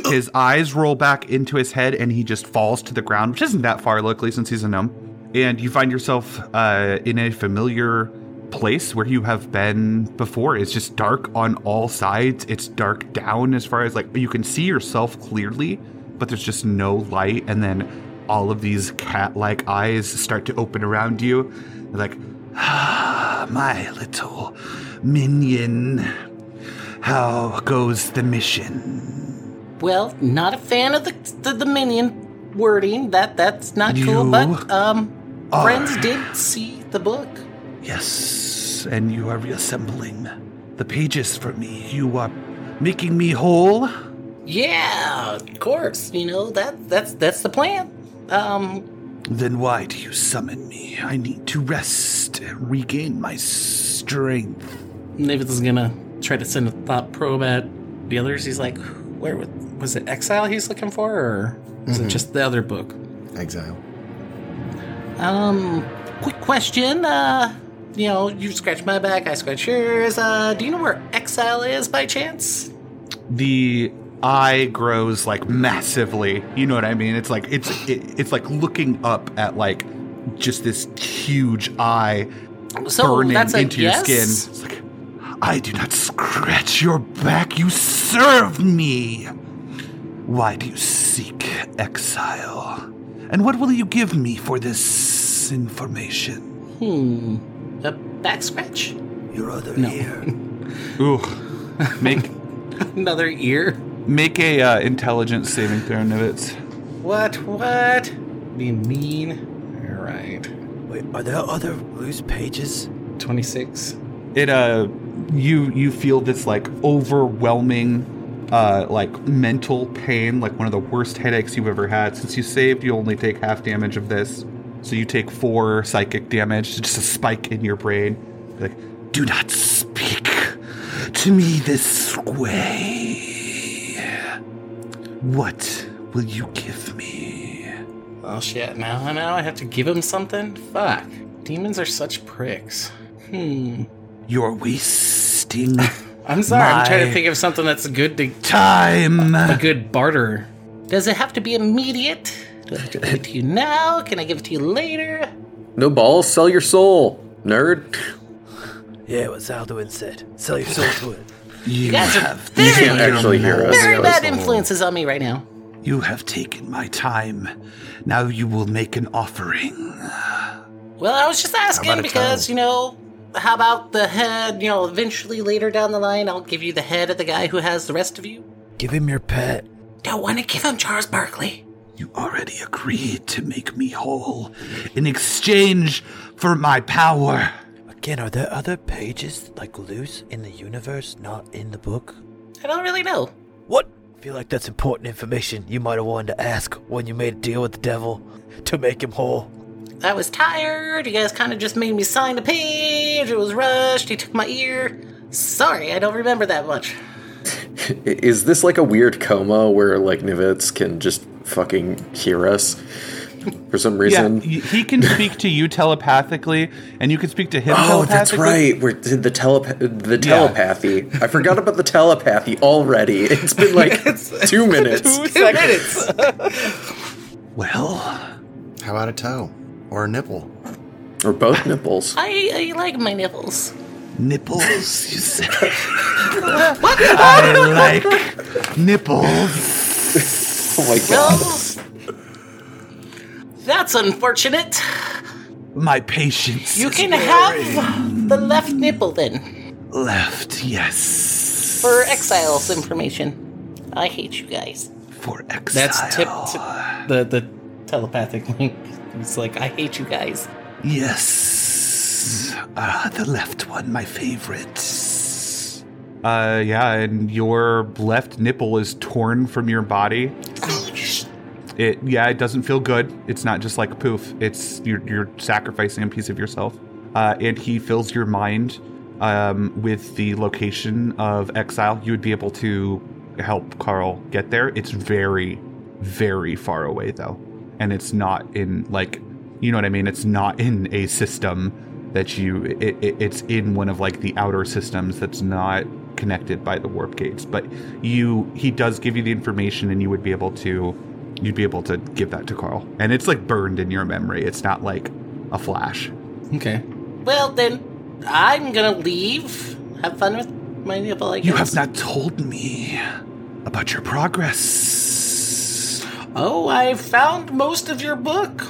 His eyes roll back into his head and he just falls to the ground, which isn't that far, luckily, since he's a gnome. And you find yourself uh, in a familiar place where you have been before. It's just dark on all sides. It's dark down as far as like you can see yourself clearly, but there's just no light. And then all of these cat like eyes start to open around you. They're like, ah, my little minion. How goes the mission? well, not a fan of the the, the minion wording. That that's not cool. You But um, friends did see the book. Yes, and you are reassembling the pages for me. You are making me whole. Yeah, of course. You know that that's that's the plan. Um, Then why do you summon me? I need to rest, regain my strength. Nivets is gonna try to send a thought probe at the others. He's like, where was, was it? Exile he's looking for, or is it just the other book? Exile. um, quick question. Uh, you know, you scratch my back, I scratch yours. Uh, do you know where Exile is by chance? The eye grows like massively. You know what I mean? It's like it's it, it's like looking up at like just this huge eye So burning that's a into your skin. It's like, I do not scratch your back. You serve me. Why do you seek exile? And what will you give me for this information? Hmm. A back scratch? Your other No. ear. *laughs* Ooh, make Another ear? make a uh, intelligence saving throw, Nivets. What? What? Being mean. All right. Wait, are there other loose pages? Twenty-six. It uh, you you feel this like overwhelming uh, like mental pain, like one of the worst headaches you've ever had. Since you saved, you only take half damage of this, so you take four psychic damage, just a spike in your brain. Like, Do not speak to me this way. What will you give me? Oh shit! Now, now I have to give him something. Fuck! Demons are such pricks. Hmm. You're wasting I'm sorry. I'm trying to think of something that's good to time. a good barter. Does it have to be immediate? Do I have to give it to you now? Can I give it to you later? No balls, sell your soul, nerd. Yeah, what Zaldwin said. Sell your soul to it. *laughs* You guys are have You very, can't actually hear us. very bad influences on me right now. you have taken my time. Now you will make an offering. Well, I was just asking because, toe? you know, how about the head? You know, eventually later down the line, I'll give you the head of the guy who has the rest of you. Give him your pet. Don't want to give him Charles Barkley. You already agreed to make me whole in exchange for my power. Again, are there other pages like loose in the universe, not in the book? I don't really know. What? I feel like that's important information you might have wanted to ask when you made a deal with the devil to make him whole. I was tired. You guys kind of just made me sign the page. It was rushed. He took my ear. Sorry, I don't remember that much. *laughs* Is this like a weird coma where like Nivets can just fucking hear us for some reason? y- he can speak to you telepathically, and you can speak to him Oh, that's right. We're the telepa- the telepathy. I forgot about the telepathy already. It's been like *laughs* two minutes. *laughs* Well, How about a toe or a nipple? Or both nipples. I, I like my nipples. nipples, *laughs* you said. say? I like nipples. Oh my god. Well, that's unfortunate. My patience You is can wearing. have the left nipple then. left, yes. For exiles information. I hate you guys. For exile. That's tip, tip the the telepathic link. It's like I hate you guys. Yes. Ah, the left one, my favorite. Uh, yeah, and your left nipple is torn from your body. It, yeah, it doesn't feel good. It's not just like poof. It's you're, you're sacrificing a piece of yourself. Uh, and he fills your mind um, with the location of exile. You would be able to help Carl get there. It's very, very far away though, and it's not in like, you know what I mean. It's not in a system that you. It, it, it's in one of like the outer systems that's not connected by the warp gates. But you, he does give you the information, and you would be able to you'd be able to give that to Carl. And it's like burned in your memory. It's not like a flash. Okay. Well, then, I'm gonna leave. Have fun with my nipple, I guess. You have not told me about your progress. Oh, I found most of your book.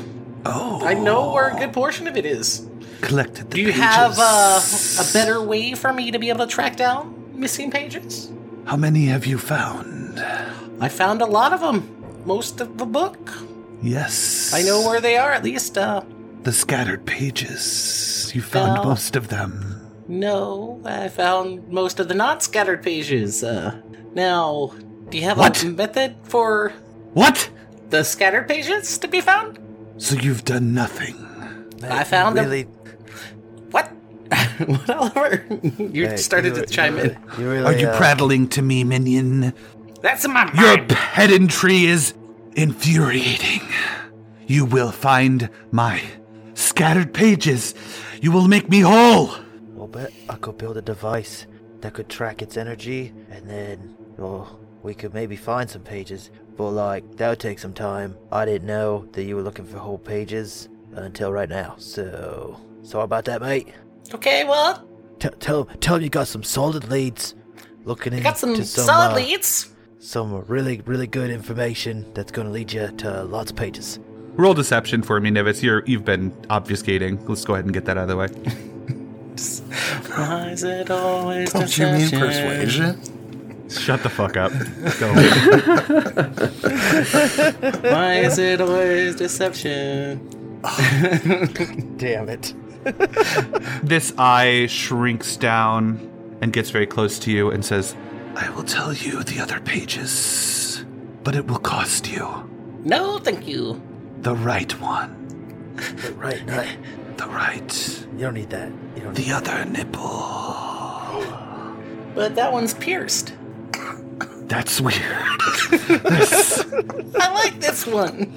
Oh, I know where a good portion of it is. collected the Do you pages. have uh, a better way for me to be able to track down missing pages? How many have you found? I found a lot of them. Most of the book. Yes. I know where they are, at least. Uh, The scattered pages. You found No. most of them. no, I found most of the not scattered pages. Uh, now, do you have What? a method for What? The scattered pages to be found? So you've done nothing. I found them. really, What? *laughs* what, Oliver? you Hey, started you- to chime you in. You really, Are you uh, prattling to me, minion? That's in my mind. Your pedantry is infuriating. You will find my scattered pages. You will make me whole. Well, bet I could build a device that could track its energy, and then, well, we could maybe find some pages. But like, that would take some time. I didn't know that you were looking for whole pages until right now. So, sorry about that, mate. Okay, well, T- tell tell him you got some solid leads. Looking I into got some some, solid uh, leads. some really really good information that's going to lead you to lots of pages. Roll deception for me, Nivets. You're you've been obfuscating. Let's go ahead and get that out of the way. *laughs* Why is it always Don't you mean persuasion? Shut the fuck up. *laughs* Go. Why is it always deception? *laughs* Damn it. *laughs* this eye shrinks down and gets very close to you and says, I will tell you the other pages, but it will cost you. No, thank you. The right one. The Right, not. The right. You don't need that. You don't need The other nipple. But that one's pierced. That's weird. I like this one.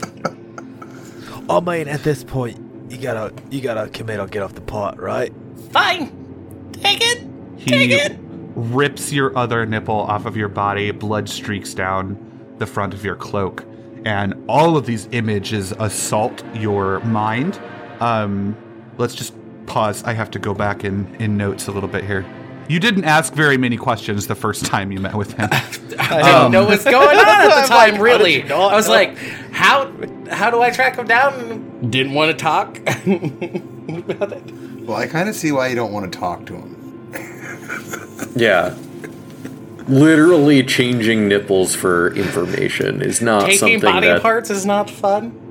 Oh man, at this point, you gotta you gotta commit or get off the pot, right? Fine. Take it. Take He it. rips your other nipple off of your body, blood streaks down the front of your cloak, and all of these images assault your mind. Um, let's just pause. I have to go back in, in notes a little bit here. You didn't ask very many questions the first time you met with him. *laughs* I didn't um, know what's going on at the time. Really, I was like, "How? How do I track him down?" Didn't want to talk *laughs* about it. Well, I kind of see why you don't want to talk to him. Yeah. Literally changing nipples for information is not Taking something body that. parts is not fun.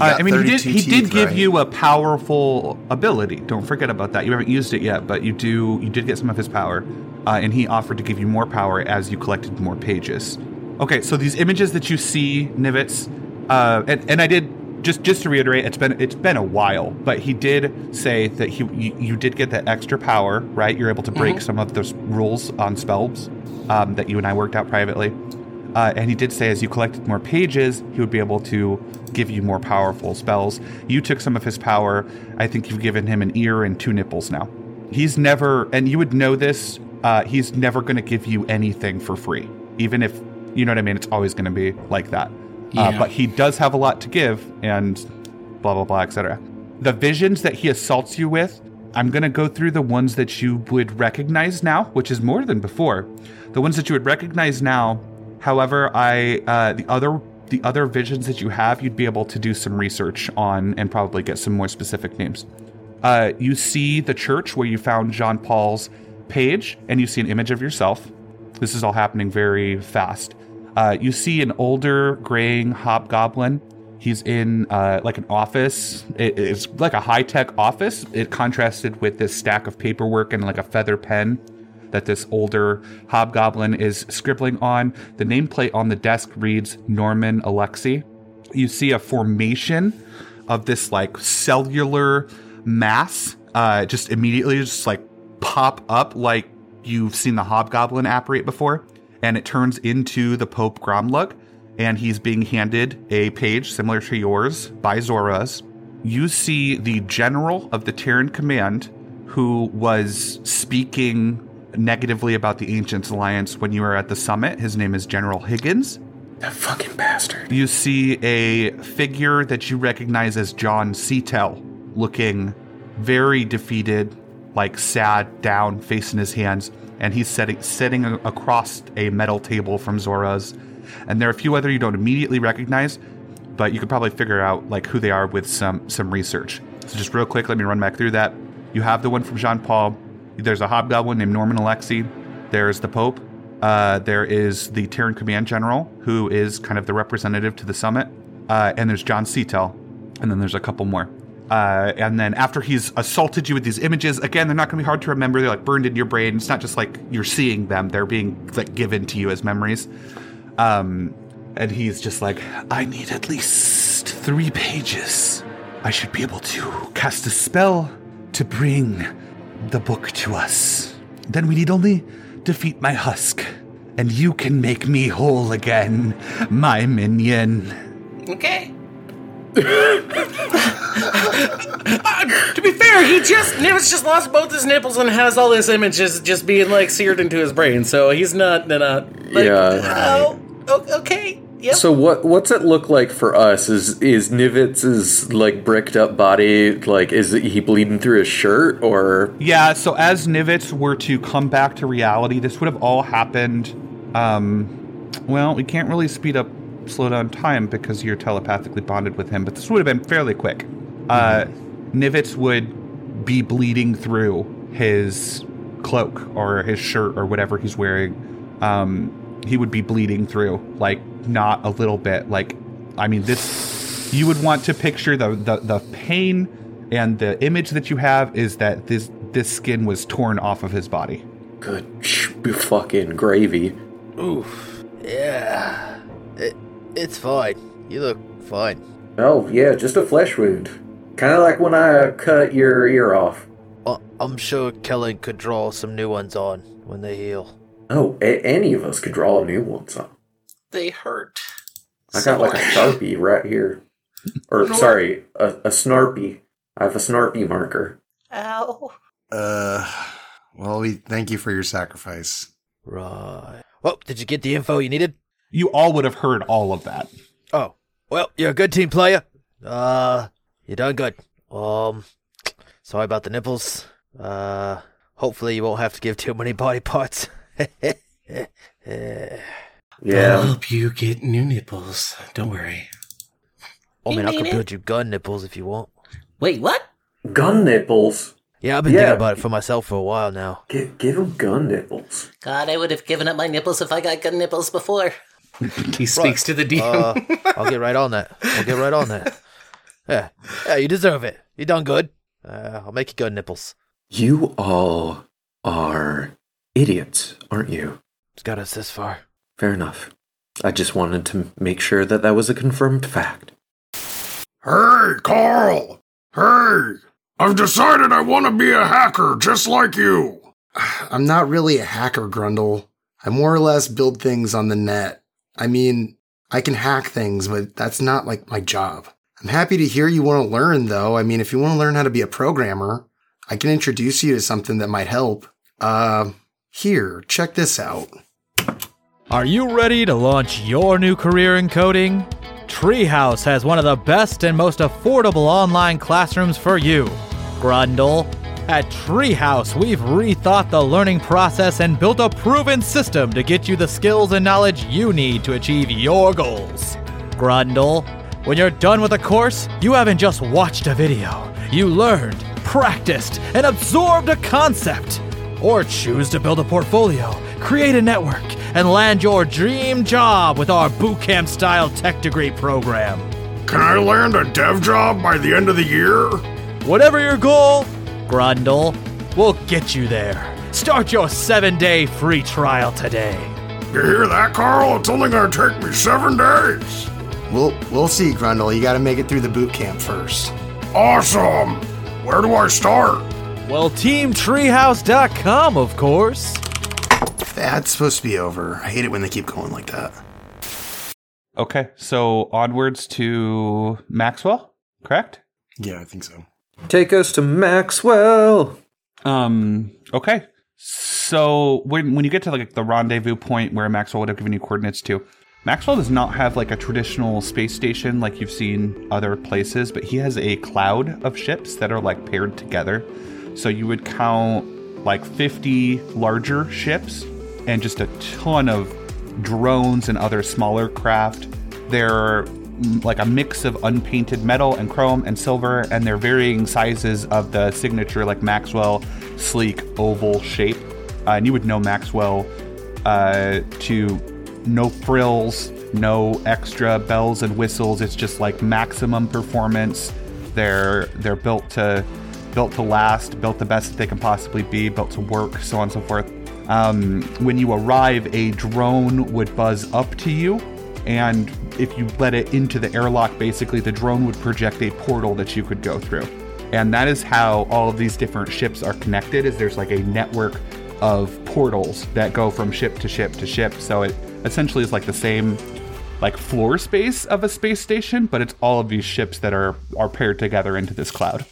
Uh, I mean, he did. 32 He did teeth, give right? you a powerful ability. Don't forget about that. You haven't used it yet, but you do. You did get some of his power, uh, and he offered to give you more power as you collected more pages. Okay, so these images that you see, Nivets, uh, and, and I did just just to reiterate, it's been it's been a while, but he did say that he you, you did get that extra power, right? You're able to break some of those rules on spells um, that you and I worked out privately. Uh, and he did say as you collected more pages, he would be able to give you more powerful spells. You took some of his power. I think you've given him an ear and two nipples now. He's never, and you would know this, uh, he's never going to give you anything for free. Even if, you know what I mean? It's always going to be like that. Uh, but he does have a lot to give, and blah, blah, blah, etc. The visions that he assaults you with, I'm going to go through the ones that you would recognize now, which is more than before. The ones that you would recognize now However, I uh, the other the other visions that you have, you'd be able to do some research on and probably get some more specific names. Uh, you see the church where you found Jean Paul's page, and you see an image of yourself. This is all happening very fast. Uh, you see an older graying hobgoblin. He's in uh, like an office. It- it's like a high tech office. It contrasted with this stack of paperwork and like a feather pen that this older hobgoblin is scribbling on. The nameplate on the desk reads Norman Alexi. You see a formation of this like cellular mass uh, just immediately just like pop up like you've seen the hobgoblin apparate before. And it turns into the Pope Gromlug. And he's being handed a page similar to yours by Zoros. You see the general of the Terran Command who was speaking negatively about the Ancients Alliance when you were at the summit. His name is General Higgins. That fucking bastard. You see a figure that you recognize as John Seatel, looking very defeated, like sad, down, face in his hands, and he's sitting sitting across a metal table from Zoros. And there are a few other you don't immediately recognize, but you could probably figure out like who they are with some some research. So just real quick, let me run back through that. You have the one from Jean Paul. There's a hobgoblin named Norman Alexi. There's the Pope. Uh, there is the Terran Command General, who is kind of the representative to the summit. Uh, and there's John Seatel. And then there's a couple more. Uh, and then after he's assaulted you with these images, again, they're not going to be hard to remember. They're like burned into your brain. It's not just like you're seeing them; they're being like given to you as memories. Um, and he's just like, I need at least three pages. I should be able to cast a spell to bring the book to us. Then we need only defeat my husk, and you can make me whole again, my minion. Okay. Uh, *laughs* to be fair, he just Nivets just lost both his nipples and has all this images just being like seared into his brain. So he's not not like, Yeah. Oh, o- okay. Yep. So what what's it look like for us? Is is Nivets's like bricked up body like is he bleeding through his shirt or Yeah, so as Nivets were to come back to reality, this would have all happened. Um, well, we can't really speed up, slow down time because you're telepathically bonded with him, but this would have been fairly quick. Uh, Nivets would be bleeding through his cloak or his shirt or whatever he's wearing. Um, he would be bleeding through, like not a little bit. Like, I mean, this you would want to picture the the, the pain and the image that you have is that this this skin was torn off of his body. good fucking gravy. Oof. Yeah. It, it's fine. You look fine. Oh, yeah, just a flesh wound. Kind of like when I cut your ear off. Uh, I'm sure Kellen could draw some new ones on when they heal. Oh, a- any of us could draw a new one, so. They hurt. I got like a Sharpie right here. *laughs* Or, sorry, a, a Snarpie. I have a Snarpie marker. Ow. Uh, well, we thank you for your sacrifice. Right. Well, did you get the info you needed? You all would have heard all of that. Oh, well, you're a good team player. Uh, you done good. Um, sorry about the nipples. Uh, hopefully you won't have to give too many body parts. *laughs* *laughs* I'll help you get new nipples. Don't worry. I mean, I mean could build you gun nipples if you want. Wait, what? Gun nipples. Yeah, I've been Yeah. thinking about it for myself for a while now. Give, give him gun nipples. God, I would have given up my nipples if I got gun nipples before. *laughs* he speaks to the DM. Uh, I'll get right on that. I'll get right on that. *laughs* Yeah, yeah, you deserve it. You done good. Uh, I'll make you gun nipples. You all are idiots, aren't you? It's got us this far. Fair enough. I just wanted to make sure that that was a confirmed fact. Hey, Carl! Hey! I've decided I want to be a hacker just like you! *sighs* I'm not really a hacker, Grundle. I more or less build things on the net. I mean, I can hack things, but that's not like my job. I'm happy to hear you want to learn, though. I mean, if you want to learn how to be a programmer, I can introduce you to something that might help. Uh, here, check this out. Are you ready to launch your new career in coding? Treehouse has one of the best and most affordable online classrooms for you. Grundle. At Treehouse, we've rethought the learning process and built a proven system to get you the skills and knowledge you need to achieve your goals. Grundle. When you're done with a course, you haven't just watched a video. You learned, practiced, and absorbed a concept. Or choose to build a portfolio, create a network, and land your dream job with our bootcamp style tech degree program. Can I land a dev job by the end of the year? Whatever your goal, Grundle, we'll get you there. Start your seven day free trial today. You hear that, Carl? It's only gonna take me seven days. We'll we'll see, Grundle. You got to make it through the boot camp first. Awesome! Where do I start? Well, TeamTreehouse.com, of course. That's supposed to be over. I hate it when they keep going like that. Okay, so onwards to Maxwell, correct? Yeah, I think so. Take us to Maxwell. Um. Okay. So when when you get to like the rendezvous point where Maxwell would have given you coordinates to, Maxwell does not have like a traditional space station like you've seen other places, but he has a cloud of ships that are like paired together. So you would count like 50 larger ships and just a ton of drones and other smaller craft. They're mm, like a mix of unpainted metal and chrome and silver, and they're varying sizes of the signature, like Maxwell sleek oval shape. Uh, and you would know Maxwell uh, to no frills, no extra bells and whistles. It's just like maximum performance. They're they're built to built to last, built the best that they can possibly be, built to work, so on and so forth. Um, when you arrive, a drone would buzz up to you, and if you let it into the airlock, basically the drone would project a portal that you could go through. And that is how all of these different ships are connected. Is there's like a network of portals that go from ship to ship to ship. So it essentially is like the same like floor space of a space station, but it's all of these ships that are are paired together into this cloud.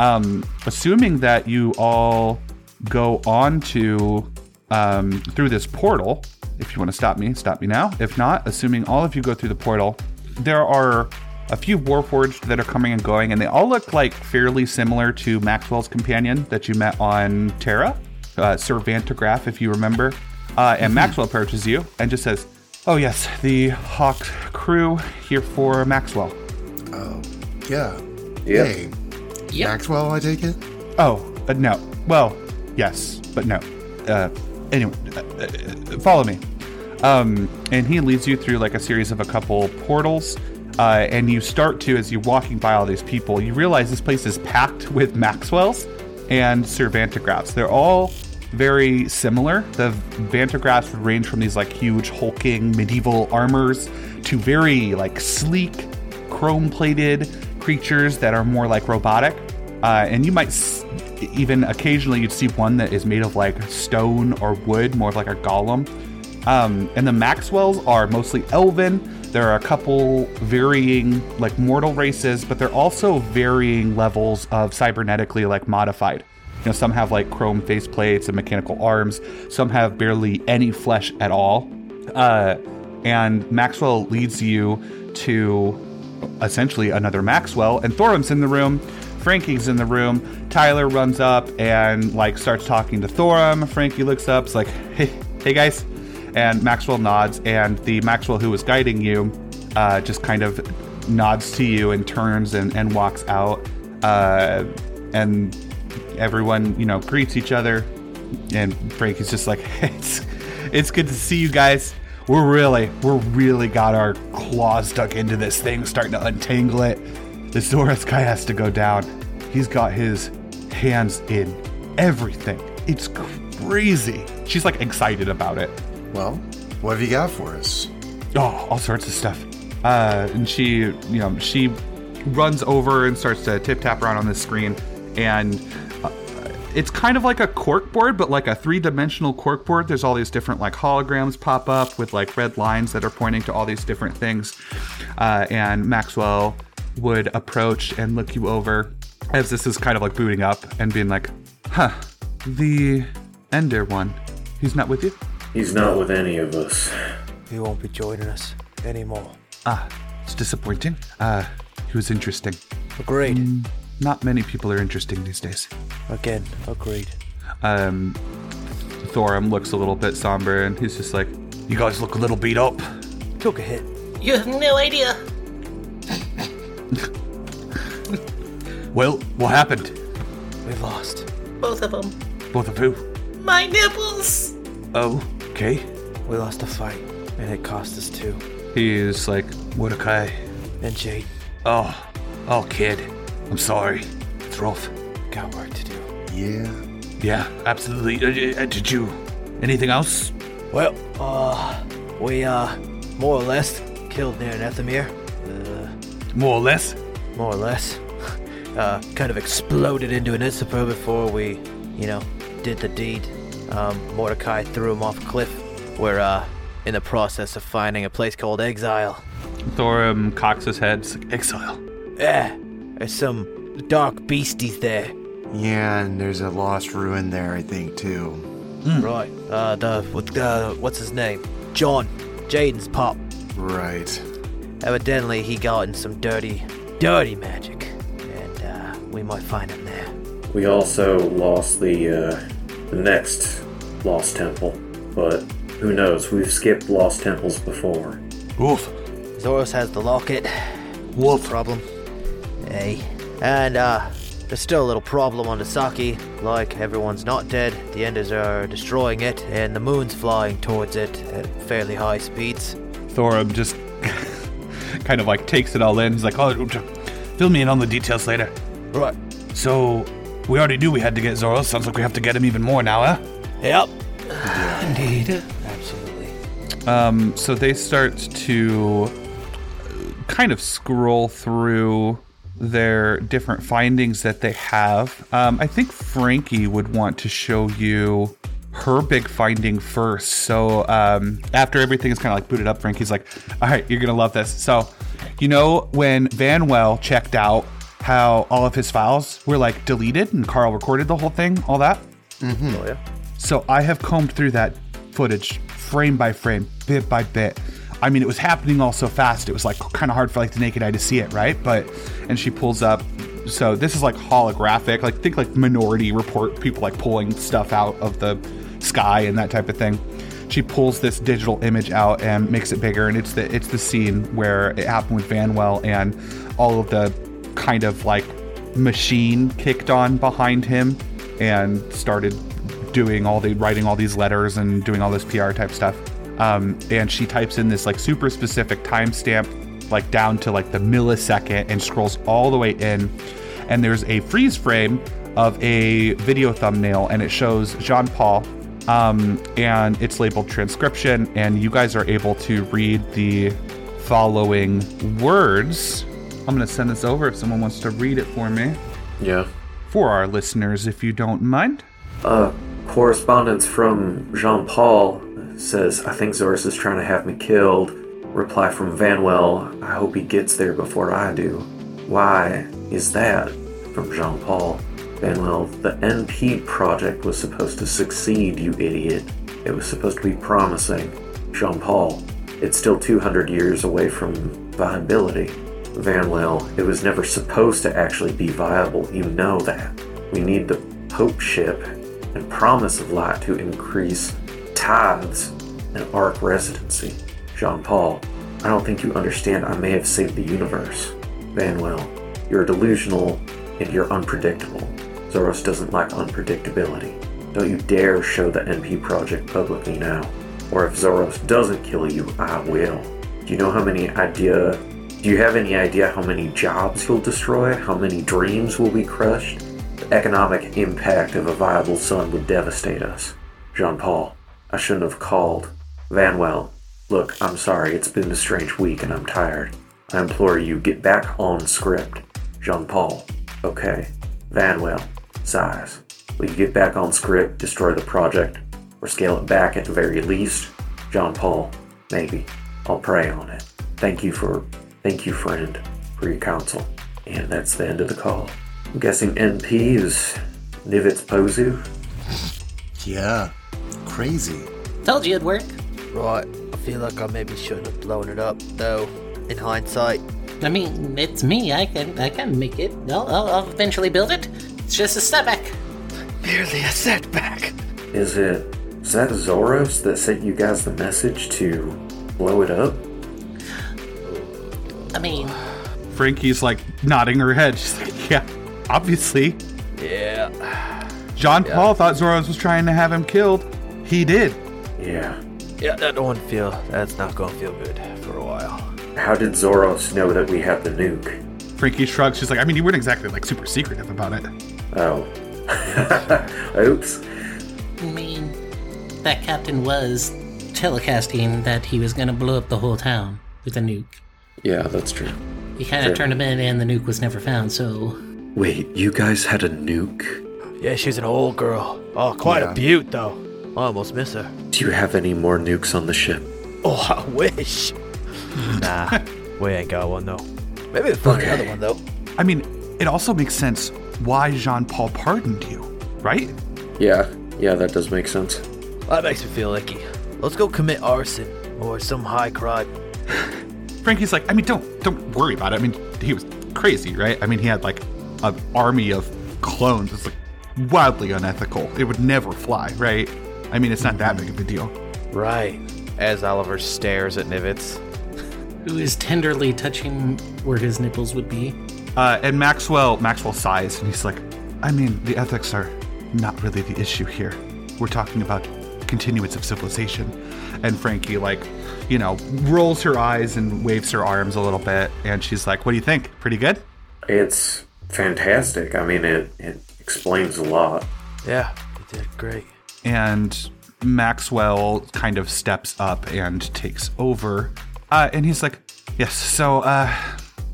Um, assuming that you all go on to um, through this portal, if you want to stop me, stop me now. If not, assuming all of you go through the portal, there are a few Warforged that are coming and going, and they all look like fairly similar to Maxwell's companion that you met on Terra, uh, Sir Vantagraph, if you remember. Uh, and Maxwell approaches you and just says, "Oh yes, the Hawke crew here for Maxwell." Oh, yeah. Yep. Hey, Maxwell, I take it? Oh, uh, no. Well, yes, but no. Uh, anyway, uh, uh, follow me. Um, and he leads you through like a series of a couple portals. Uh, and you start to, as you're walking by all these people, you realize this place is packed with Maxwells and Cervantographs. They're all very similar. The Vantagrass would range from these like huge hulking medieval armors to very like sleek, chrome-plated creatures that are more like robotic. Uh, and you might s- even occasionally you'd see one that is made of like stone or wood, more of like a golem. Um, and the Maxwells are mostly elven. There are a couple varying like mortal races, but they're also varying levels of cybernetically like modified. You know, some have like chrome faceplates and mechanical arms. Some have barely any flesh at all. Uh, and Maxwell leads you to essentially another Maxwell, and Thorum's in the room. Frankie's in the room. Tyler runs up and like starts talking to Thorum. Frankie looks up, is like, "Hey, hey guys," and Maxwell nods. And the Maxwell who was guiding you uh, just kind of nods to you and turns and, and walks out. Uh, and everyone, you know, greets each other. And Frankie's just like, *laughs* it's, it's good to see you guys. We're really, we're really got our claws stuck into this thing, starting to untangle it. This Zoros guy has to go down. He's got his hands in everything. It's crazy. She's like excited about it. Well, what have you got for us? Oh, all sorts of stuff. Uh, and she, you know, she runs over and starts to tip tap around on this screen, and it's kind of like a cork board, but like a three dimensional cork board. There's all these different like holograms pop up with like red lines that are pointing to all these different things. Uh, and Maxwell would approach and look you over as this is kind of like booting up and being like, huh, the Ender one, he's not with you? He's not with any of us. He won't be joining us anymore. Ah, it's disappointing. Uh, he was interesting. Agreed. Not many people are interesting these days. Again, agreed. Um, Thorum looks a little bit somber and he's just like, You guys look a little beat up. Took a hit. You have no idea. Well, what happened? We lost. Both of them. Both of who? My nipples. Oh, okay. We lost a fight, and it cost us two. He's like, Mordecai. And Jade Oh, oh, kid. I'm sorry. It's rough. got work to do. Yeah. Yeah, absolutely. Uh, uh, did you? Anything else? Well, uh, we, uh, more or less killed near Nethemir. Uh, More or less? more or less. *laughs* Uh, kind of exploded into an Issapur before we, you know, did the deed. Um, Mordecai threw him off a cliff. We're, uh, in the process of finding a place called Exile. Thorum cocks his head. Like, Exile? Yeah, there's some dark beasties there. Yeah, and there's a lost ruin there, I think, too. Right. Uh, the, what, uh, what's his name? John. Jaden's pop. Right. Evidently, he got in some dirty, dirty magic. And, uh, we might find him there. We also lost the uh, the next lost temple, but who knows? We've skipped lost temples before. Oof. Zoros has the locket. Wolf. Problem. Hey. And, uh, there's still a little problem on the Saki. Like, everyone's not dead, the Enders are destroying it, and the moon's flying towards it at fairly high speeds. Thorum just *laughs* kind of like takes it all in. He's like, Oh, fill me in on the details later. Right. So, we already knew we had to get Zoros. Sounds like we have to get him even more now, huh? Yep. Indeed. Absolutely. Um, so they start to kind of scroll through their different findings that they have. Um, I think Frankie would want to show you her big finding first. So um, after everything is kind of like booted up, Frankie's like, "All right, you're gonna love this." So, you know, when Vanwell checked out, how all of his files were like deleted and Carl recorded the whole thing, all that. Oh, yeah. So I have combed through that footage frame by frame, bit by bit. I mean, it was happening all so fast. It was like kind of hard for like the naked eye to see it, right? But and she pulls up. So this is like holographic. Like think like Minority Report, people like pulling stuff out of the sky and that type of thing. She pulls this digital image out and makes it bigger, and it's the it's the scene where it happened with Vanwell and all of the kind of like machine kicked on behind him and started doing all the writing all these letters and doing all this PR type stuff. Um, and she types in this like super specific timestamp, like down to like the millisecond, and scrolls all the way in. And there's a freeze frame of a video thumbnail, and it shows Jean Paul, um, and it's labeled transcription, and you guys are able to read the following words. I'm going to send this over if someone wants to read it for me. Yeah. For our listeners, if you don't mind. Uh, correspondence from Jean Paul says, I think Zoros is trying to have me killed. Reply from Vanwell, I hope he gets there before I do. Why is that? From Jean Paul. Vanwell, the NP project was supposed to succeed, you idiot. It was supposed to be promising. Jean Paul, it's still 200 years away from viability. Vanwell, it was never supposed to actually be viable, you know that. We need the Pope ship and promise of light to increase tithes and arc residency. Jean Paul, I don't think you understand I may have saved the universe. Vanwell, you're delusional and you're unpredictable. Zoros doesn't like unpredictability. Don't you dare show the NP project publicly now. Or if Zoros doesn't kill you, I will. Do you know how many idea do you have any idea how many jobs you'll destroy? How many dreams will be crushed? The economic impact of a viable sun would devastate us. Jean Paul, I shouldn't have called. Vanwell, look, I'm sorry, it's been a strange week and I'm tired. I implore you, get back on script. Jean Paul, okay. Vanwell, size. Will you get back on script, destroy the project, or scale it back at the very least? John Paul, maybe. I'll pray on it. Thank you for, thank you, friend, for your counsel. And that's the end of the call. I'm guessing NP is Nivets Pozu. Yeah. Crazy. Told you it'd work. Right. I feel like I maybe shouldn't have blown it up, though. In hindsight, I mean, it's me. I can I can make it. I'll, I'll, I'll eventually build it. It's just a setback. merely a setback. Is it, is that Zoros that sent you guys the message to blow it up? I mean, Frankie's like nodding her head. She's like, yeah, obviously. Yeah. John Paul thought Zoros was trying to have him killed. He did. Yeah. Yeah, that don't feel. That's not gonna feel good for a while. How did Zoros know that we have the nuke? Frankie shrugs. She's like, I mean, you weren't exactly like super secretive about it. Oh. *laughs* Oops. I mean, that captain was telecasting that he was gonna blow up the whole town with a nuke. Yeah, that's true. He kind of Sure. turned him in, and the nuke was never found. So Wait, you guys had a nuke? Yeah, she's an old girl. Oh, quite Yeah. a beaut, though. I almost miss her. Do you have any more nukes on the ship? Oh, I wish. *laughs* nah, we ain't got one though. Maybe we'll find Okay. another one though. I mean, it also makes sense why Jean Paul pardoned you, right? Yeah, yeah, that does make sense. That makes me feel icky. Let's go commit arson or some high crime. *sighs* Frankie's like, I mean, don't don't worry about it. I mean, he was crazy, right? I mean, he had like an army of clones. It's like wildly unethical. It would never fly, right? I mean, it's not that big of a deal. Right. As Oliver stares at Nivets. who is tenderly touching where his nipples would be? Uh, and Maxwell, Maxwell sighs, and he's like, I mean, the ethics are not really the issue here. We're talking about continuance of civilization. And Frankie, like, you know, rolls her eyes and waves her arms a little bit, and she's like, What do you think? Pretty good? It's fantastic. I mean, it, it explains a lot. Yeah, you did great. And Maxwell kind of steps up and takes over. Uh, and he's like, Yes, so uh,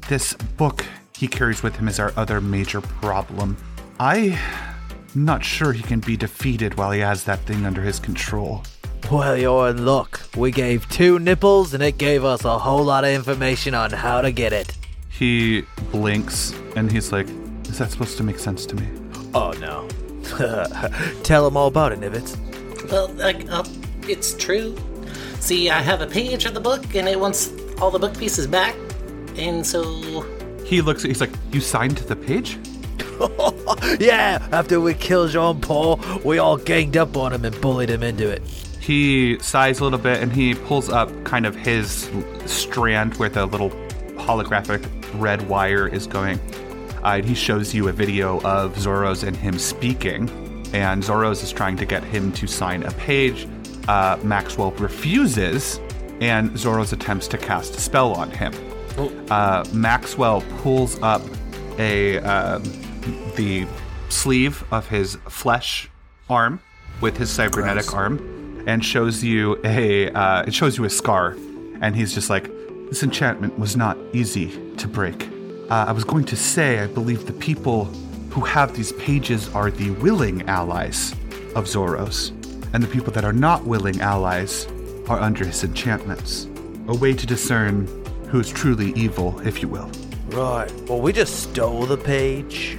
this book he carries with him is our other major problem. I'm not sure he can be defeated while he has that thing under his control. Well, you're in luck. We gave two nipples and it gave us a whole lot of information on how to get it. He blinks and he's like, Is that supposed to make sense to me? Oh no. *laughs* Tell him all about it, Nivets. Well, like, uh, it's true. See, I have a page of the book, and it wants all the book pieces back, and so He looks, he's like, You signed the page? *laughs* yeah, after we killed Jean Paul, we all ganged up on him and bullied him into it. He sighs a little bit and he pulls up kind of his strand where the little holographic red wire is going. And he shows you a video of Zoros and him speaking. And Zoros is trying to get him to sign a page. Uh, Maxwell refuses, and Zoros attempts to cast a spell on him. Uh, Maxwell pulls up a um, the sleeve of his flesh arm with his cybernetic arm, and shows you a uh, it shows you a scar, and he's just like, this enchantment was not easy to break. Uh, I was going to say, I believe the people who have these pages are the willing allies of Zoros, and the people that are not willing allies are under his enchantments. A way to discern who is truly evil, if you will. Right. Well, we just stole the page.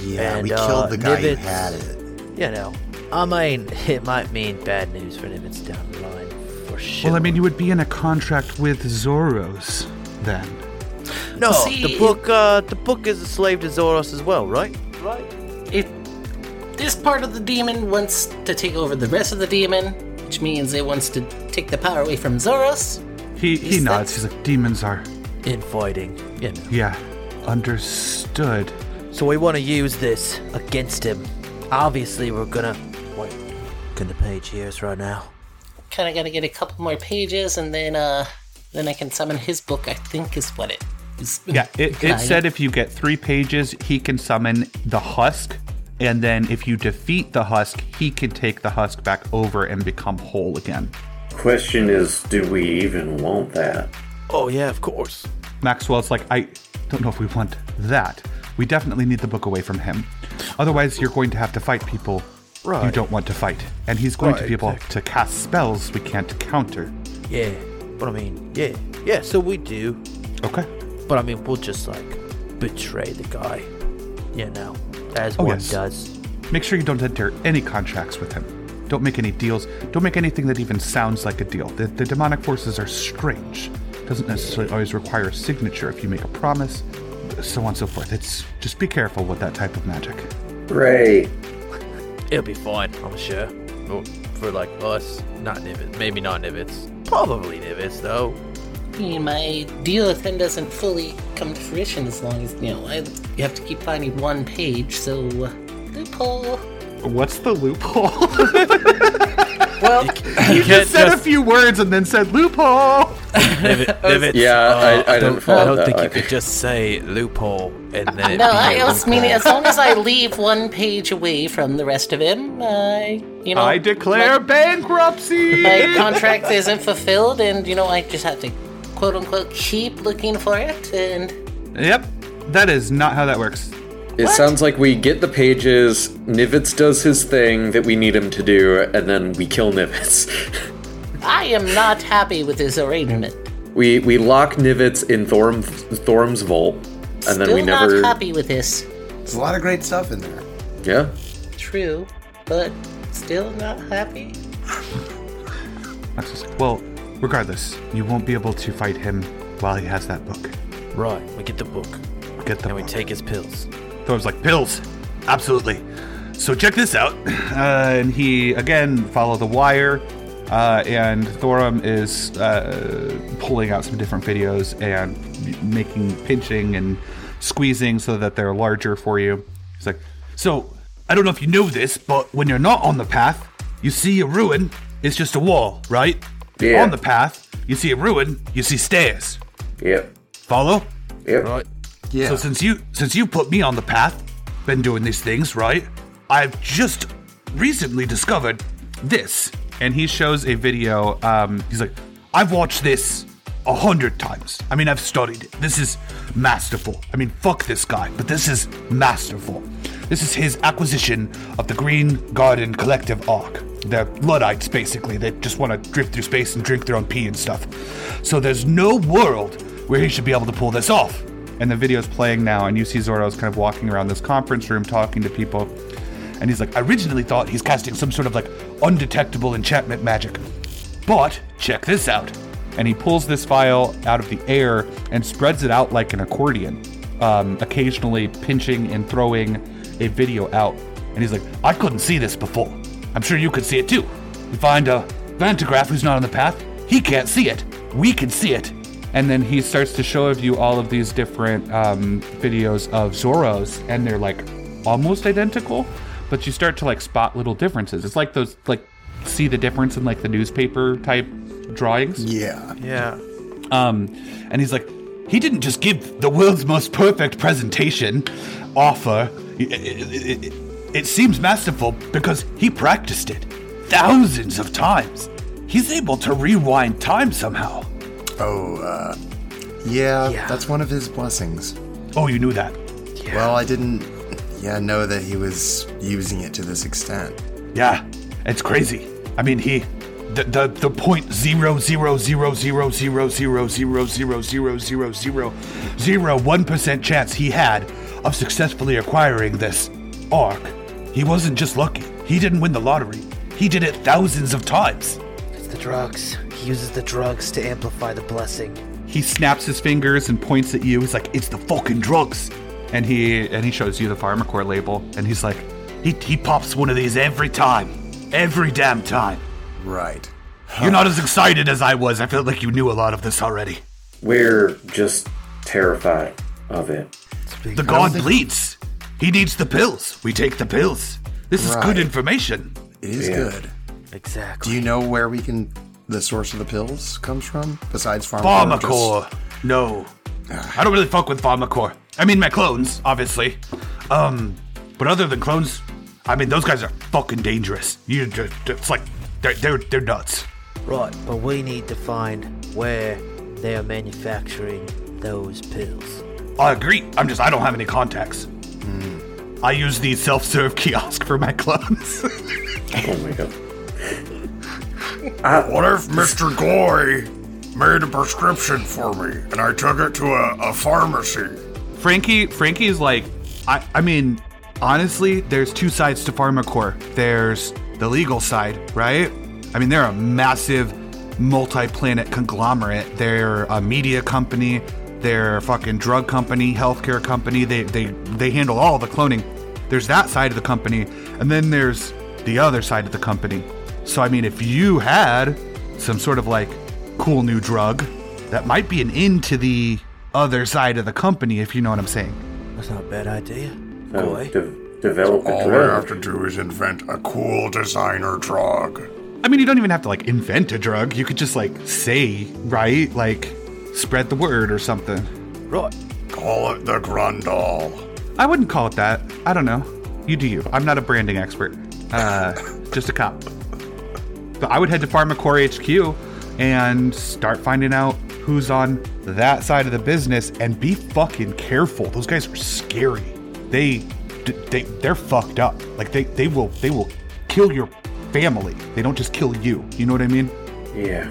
Yeah, And, we uh, killed the guy who had it. You know, I mean, *laughs* it might mean bad news for Nivets down the line, for sure. Well, I mean, you would be in a contract with Zoros then. No, See- the book, uh, the book is a slave to Zoros as well, right? Right. If this part of the demon wants to take over the rest of the demon, which means it wants to take the power away from Zoros, He he Is that- nods. He's like, demons are. Infighting, you know. Yeah, understood. So we want to use this against him. Obviously, we're gonna. Wait, can the page hear us right now? kind of got to get a couple more pages, and then uh, then I can summon his book. I think is what it is. Yeah, it, it said if you get three pages, he can summon the husk, and then if you defeat the husk, he can take the husk back over and become whole again. Question is, do we even want that? Oh yeah, of course. Maxwell's like, I don't know if we want that. We definitely need the book away from him. Otherwise, you're going to have to fight people you don't want to fight. And he's going to be able to cast spells we can't counter. Yeah, but I mean, yeah, yeah. So we do, Okay. But I mean, we'll just like betray the guy, you know, as Oh, one yes. does. Make sure you don't enter any contracts with him. Don't make any deals. Don't make anything that even sounds like a deal. The, the demonic forces are strange. Doesn't necessarily always require a signature if you make a promise, so on and so forth. It's just be careful with that type of magic. Ray, It'll be fine, I'm sure. For like us, not Nivets. Maybe not Nivets. Probably Nivets though. I mean, my deal with him doesn't fully come to fruition as long as you know. I you have to keep finding one page, so uh, loophole. What's the loophole? *laughs* Well, you just said a few words and then said loophole. Nivet, *laughs* Nivets. Yeah, I- I didn't don't, I don't that think you could just say loophole and then no, be I a was meaning as long as I leave one page away from the rest of him, I you know. I declare my- bankruptcy. my contract isn't fulfilled, and you know I just have to quote unquote keep looking for it, and Yep, that is not how that works. it sounds like we get the pages, Nivets does his thing that we need him to do, and then we kill Nivets. *laughs* I am not happy with this arrangement. we we lock Nivets in Thorm Thorm's vault, and then Still we never. not happy with this. There's a lot of great stuff in there. Yeah. True, but still not happy. Max was well, regardless, you won't be able to fight him while he has that book. Right, we get the book Get the and we take his pills. Thor's like, pills. Absolutely. So check this out. *clears throat* Uh, and he, again, follow the wire. Uh, and Thorum is uh, pulling out some different videos and making pinching and squeezing so that they're larger for you. He's like, so I don't know if you know this, but when you're not on the path, you see a ruin. It's just a wall, right? Yeah. On the path, you see a ruin. You see stairs. Yep. Follow? Yep. Right. Yeah. So since you since you put me on the path, been doing these things, right? I've just recently discovered this. And he shows a video. Um, he's like, I've watched this a hundred times. I mean, I've studied it. This is masterful. I mean, fuck this guy, but this is masterful. This is his acquisition of the Green Garden Collective Arc. They're Luddites, basically. They just want to drift through space and drink their own pee and stuff. So there's no world where he should be able to pull this off. And the video's playing now, and you see Zoros kind of walking around this conference room talking to people. And he's like, I originally thought he's casting some sort of like undetectable enchantment magic. But check this out. And he pulls this file out of the air and spreads it out like an accordion, um, occasionally pinching and throwing a video out. And he's like, I couldn't see this before. I'm sure you could see it too. We find a Vantagraph who's not on the path. He can't see it. We can see it. And then he starts to show of you all of these different um, videos of Zoros, and they're like almost identical, but you start to like spot little differences. It's like those like see the difference in like the newspaper type drawings. yeah. Yeah. Um, and he's like, he didn't just give the world's most perfect presentation offer. It, seems masterful because he practiced it thousands of times. He's able to rewind time somehow. Oh, uh, yeah, Yeah. that's one of his blessings. Oh, you knew that? Well, I didn't, yeah, know that he was using it to this extent. Yeah, it's crazy. I mean, he, the the the point zero zero zero zero zero zero zero zero zero zero zero zero one percent chance he had of successfully acquiring this arc. He wasn't just lucky. He didn't win the lottery. He did it thousands of times. It's the drugs. He uses the drugs to amplify the blessing. He snaps his fingers and points at you. He's like, "It's the fucking drugs," and he and he shows you the Pharmacore label, and he's like, He he pops one of these every time, every damn time. Right. You're not as excited as I was. I felt like you knew a lot of this already. We're just terrified of it. The god bleeds. He needs the pills. We take the pills. This is Right. good information. It is Yeah. good. Exactly. Do you know where we can, the source of the pills comes from, besides Pharmacore? Pharmacore. No. I don't really fuck with Pharmacore. I mean, my clones, obviously. Um, but other than clones, I mean, those guys are fucking dangerous. You, just- it's like they're they're they're nuts. Right, but we need to find where they are manufacturing those pills. I agree. I'm just I don't have any contacts. I use the self-serve kiosk for my clones. *laughs* Oh my god. *laughs* What if Mr. Goy made a prescription for me and I took it to a, a pharmacy? Frankie. Frankie's like, I I mean, honestly, there's two sides to Pharmacore. There's the legal side, right? I mean, they're a massive multi-planet conglomerate. They're a media company. They're fucking drug company, healthcare company. They they they handle all the cloning. There's that side of the company, and then there's the other side of the company. So I mean, if you had some sort of like cool new drug, that might be an end to the other side of the company, if you know what I'm saying. That's not a bad idea. Oh, so, Boy. de- develop a All we have to do is invent a cool designer drug. I mean, you don't even have to like invent a drug. You could just like say, right? Like spread the word or something. Right. Call it the Grundle. I wouldn't call it that. I don't know. You do you. I'm not a branding expert. Uh, *laughs* just a cop. But I would head to Pharmacore HQ and start finding out who's on that side of the business and be fucking careful. Those guys are scary. They they they're fucked up. Like they they will they will kill your family. They don't just kill you. You know what I mean? Yeah.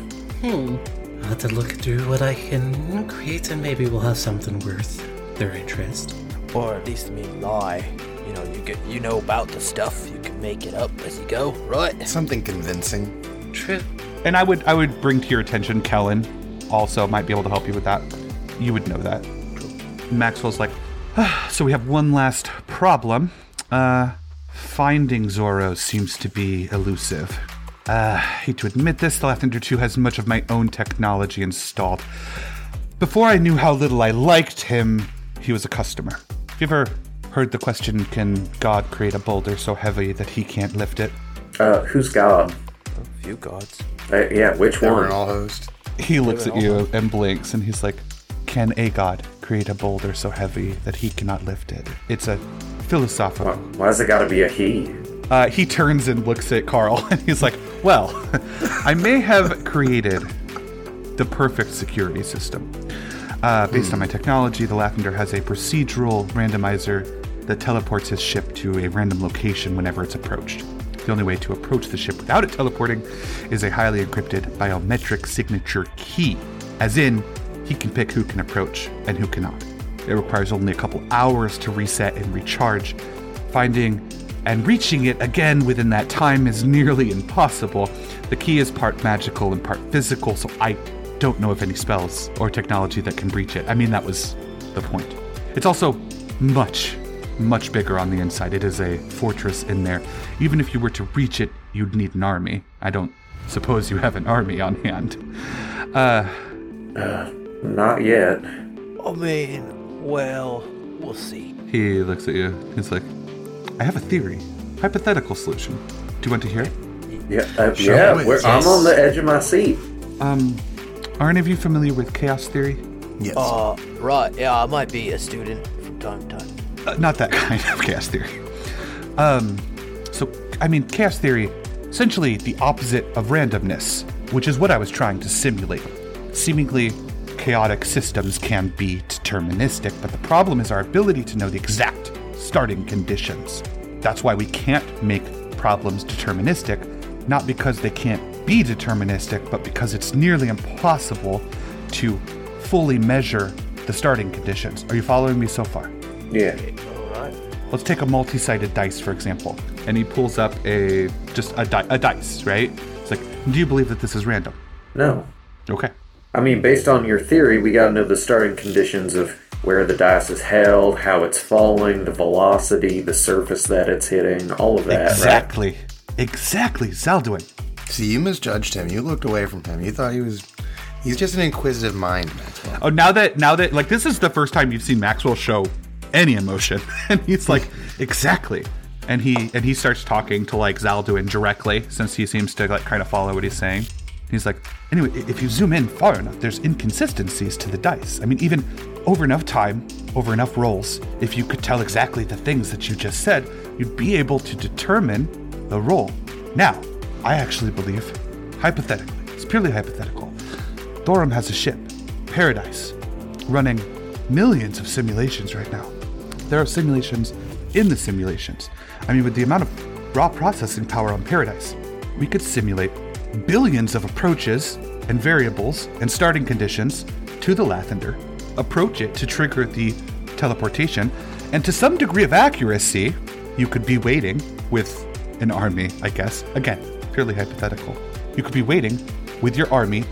I'll have to look through what I can create, and maybe we'll have something worth their interest. Or at least me lie. You know, you get you know about the stuff. You can make it up as you go, right? Something convincing. True. And I would I would bring to your attention Kellen also might be able to help you with that. You would know that. Maxwell's like, "Ah, so we have one last problem. Uh finding Zoros seems to be elusive. Uh, hate to admit this, the Lathander 2 has much of my own technology installed. Before I knew how little I liked him, he was a customer. Have you ever heard the question, can God create a boulder so heavy that he can't lift it? Uh, who's God? A few gods. Uh, yeah, which Never one? an all host. He looks at you and blinks and he's like, Can a god create a boulder so heavy that he cannot lift it? It's a philosophical. Why, why's it gotta be a he? Uh, he turns and looks at Carl *laughs* and he's like, Well, *laughs* I may have created the perfect security system. Uh, based on my technology, the Lathander has a procedural randomizer that teleports his ship to a random location whenever it's approached. The only way to approach the ship without it teleporting is a highly encrypted biometric signature key, as in, he can pick who can approach and who cannot. It requires only a couple hours to reset and recharge. Finding and reaching it again within that time is nearly impossible. The key is part magical and part physical, so I don't know of any spells or technology that can breach it. I mean, that was the point. It's also much, much bigger on the inside. It is a fortress in there. Even if you were to reach it, you'd need an army. I don't suppose you have an army on hand. Uh, Not yet. I mean, well, we'll see. he looks at you. He's like, I have a theory. Hypothetical solution. Do you want to hear it? Yeah, uh, yeah. with, We're, I'm on the edge of my seat. Um, are any of you familiar with chaos theory? Yes. Uh, right. Yeah, I might be a student from time to time. Uh, not that kind of chaos theory. Um, so, I mean, chaos theory, essentially the opposite of randomness, which is what I was trying to simulate. Seemingly chaotic systems can be deterministic, but the problem is our ability to know the exact starting conditions. That's why we can't make problems deterministic, not because they can't be deterministic, but because it's nearly impossible to fully measure the starting conditions. Are you following me so far? Yeah. Let's take a multi-sided dice, for example. And he pulls up a just a, di- a dice, right? It's like, do you believe that this is random? No. Okay. I mean, based on your theory, we gotta know the starting conditions of where the dice is held, how it's falling, the velocity, the surface that it's hitting, all of that, right? exactly. Exactly, Zaldwin. See, you misjudged him. You looked away from him. You thought he was. He's just an inquisitive mind, Maxwell. Oh, now that now that like this is the first time you've seen Maxwell show any emotion, *laughs* and he's like, exactly. And he and he starts talking to like Zaldwin directly, since he seems to like kind of follow what he's saying. He's like, anyway, if you zoom in far enough, there's inconsistencies to the dice. I mean, even over enough time, over enough rolls, if you could tell exactly the things that you just said, you'd be able to determine the roll. Now, I actually believe, hypothetically, it's purely hypothetical, Thorum has a ship, Paradise, running millions of simulations right now. There are simulations in the simulations. I mean, with the amount of raw processing power on Paradise, we could simulate billions of approaches and variables and starting conditions to the Lathander, approach it to trigger the teleportation, and to some degree of accuracy, you could be waiting with an army, I guess. Again, purely hypothetical. You could be waiting with your army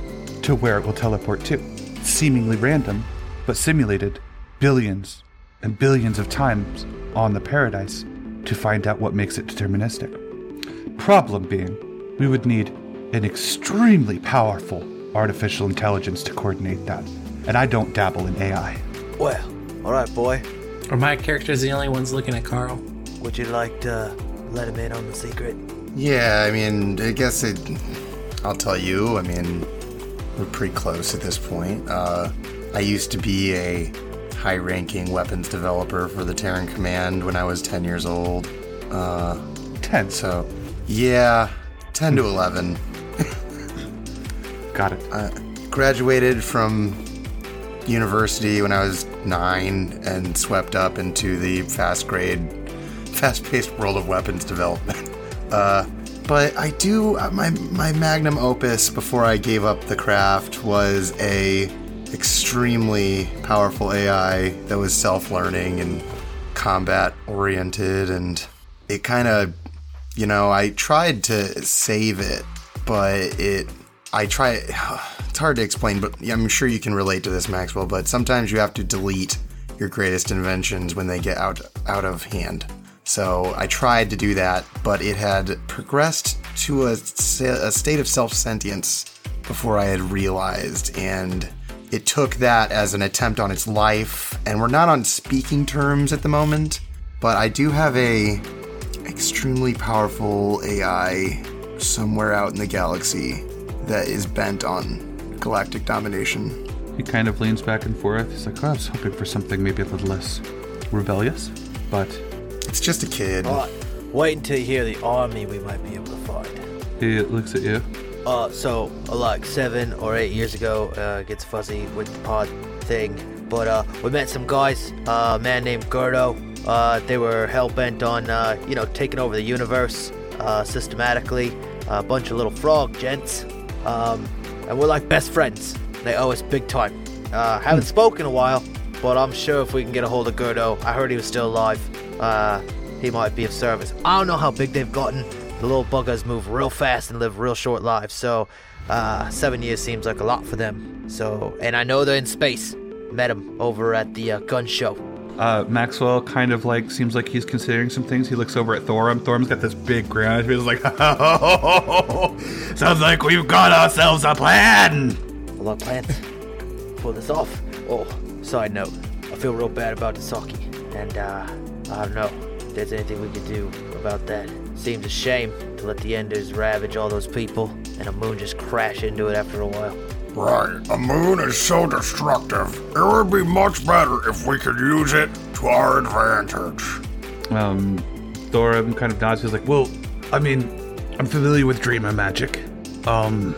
to where it will teleport to. Seemingly random, but simulated billions and billions of times on the paradise to find out what makes it deterministic. Problem being, we would need an extremely powerful artificial intelligence to coordinate that. And I don't dabble in AI. Well, alright, boy. Are my characters the only ones looking at Carl? Would you like to let him in on the secret? Yeah, I mean, I guess it. I'll tell you. I mean, we're pretty close at this point. Uh, I used to be a high-ranking weapons developer for the Terran Command when I was 10 years old. Uh, 10. so, yeah, 10 to 11. Got it. I graduated from university when I was nine and swept up into the fast grade, fast paced world of weapons development. *laughs* Uh, but I do uh, my my magnum opus before I gave up the craft was a extremely powerful AI that was self learning and combat oriented, and it kind of you know I tried to save it, but it I try. *sighs* It's hard to explain, but I'm sure you can relate to this, Maxwell. But sometimes you have to delete your greatest inventions when they get out out of hand. So I tried to do that, but it had progressed to a, a state of self sentience before I had realized, and it took that as an attempt on its life. And we're not on speaking terms at the moment, but I do have a extremely powerful AI somewhere out in the galaxy that is bent on galactic domination. He kind of leans back and forth. He's like, oh, I was hoping for something maybe a little less rebellious, but It's just a kid. Alright, wait until you hear the army we might be able to find. he looks at you. Uh, so, uh, like seven or eight years ago, uh, gets fuzzy with the pod thing. But, uh, we met some guys, uh, a man named Gerdo. Uh, they were hell bent on, uh, you know, taking over the universe, uh, systematically. A bunch of little frog gents. Um, and we're like best friends. They owe us big time. Uh, haven't spoken a while, but I'm sure if we can get a hold of Gerdo, I heard he was still alive. Uh, he might be of service. I don't know how big they've gotten. The little buggers move real fast and live real short lives, so uh, seven years seems like a lot for them. So, and I know they're in space. Met them over at the uh, gun show. Uh, Maxwell kind of like seems like he's considering some things. He looks over at Thorum. Thorum's got this big grin. He's like, *laughs* sounds like we've got ourselves a plan. Lot of plans. Pull this off. Oh, side note, I feel real bad about Dasaki, and uh, I don't know if there's anything we could do about that. Seems a shame to let the Enders ravage all those people, and a moon just crash into it after a while. Right, a moon is so destructive. It would be much better if we could use it to our advantage. Um, Thorum kind of nods. He's like, "Well, I mean, I'm familiar with dreamer magic. Um,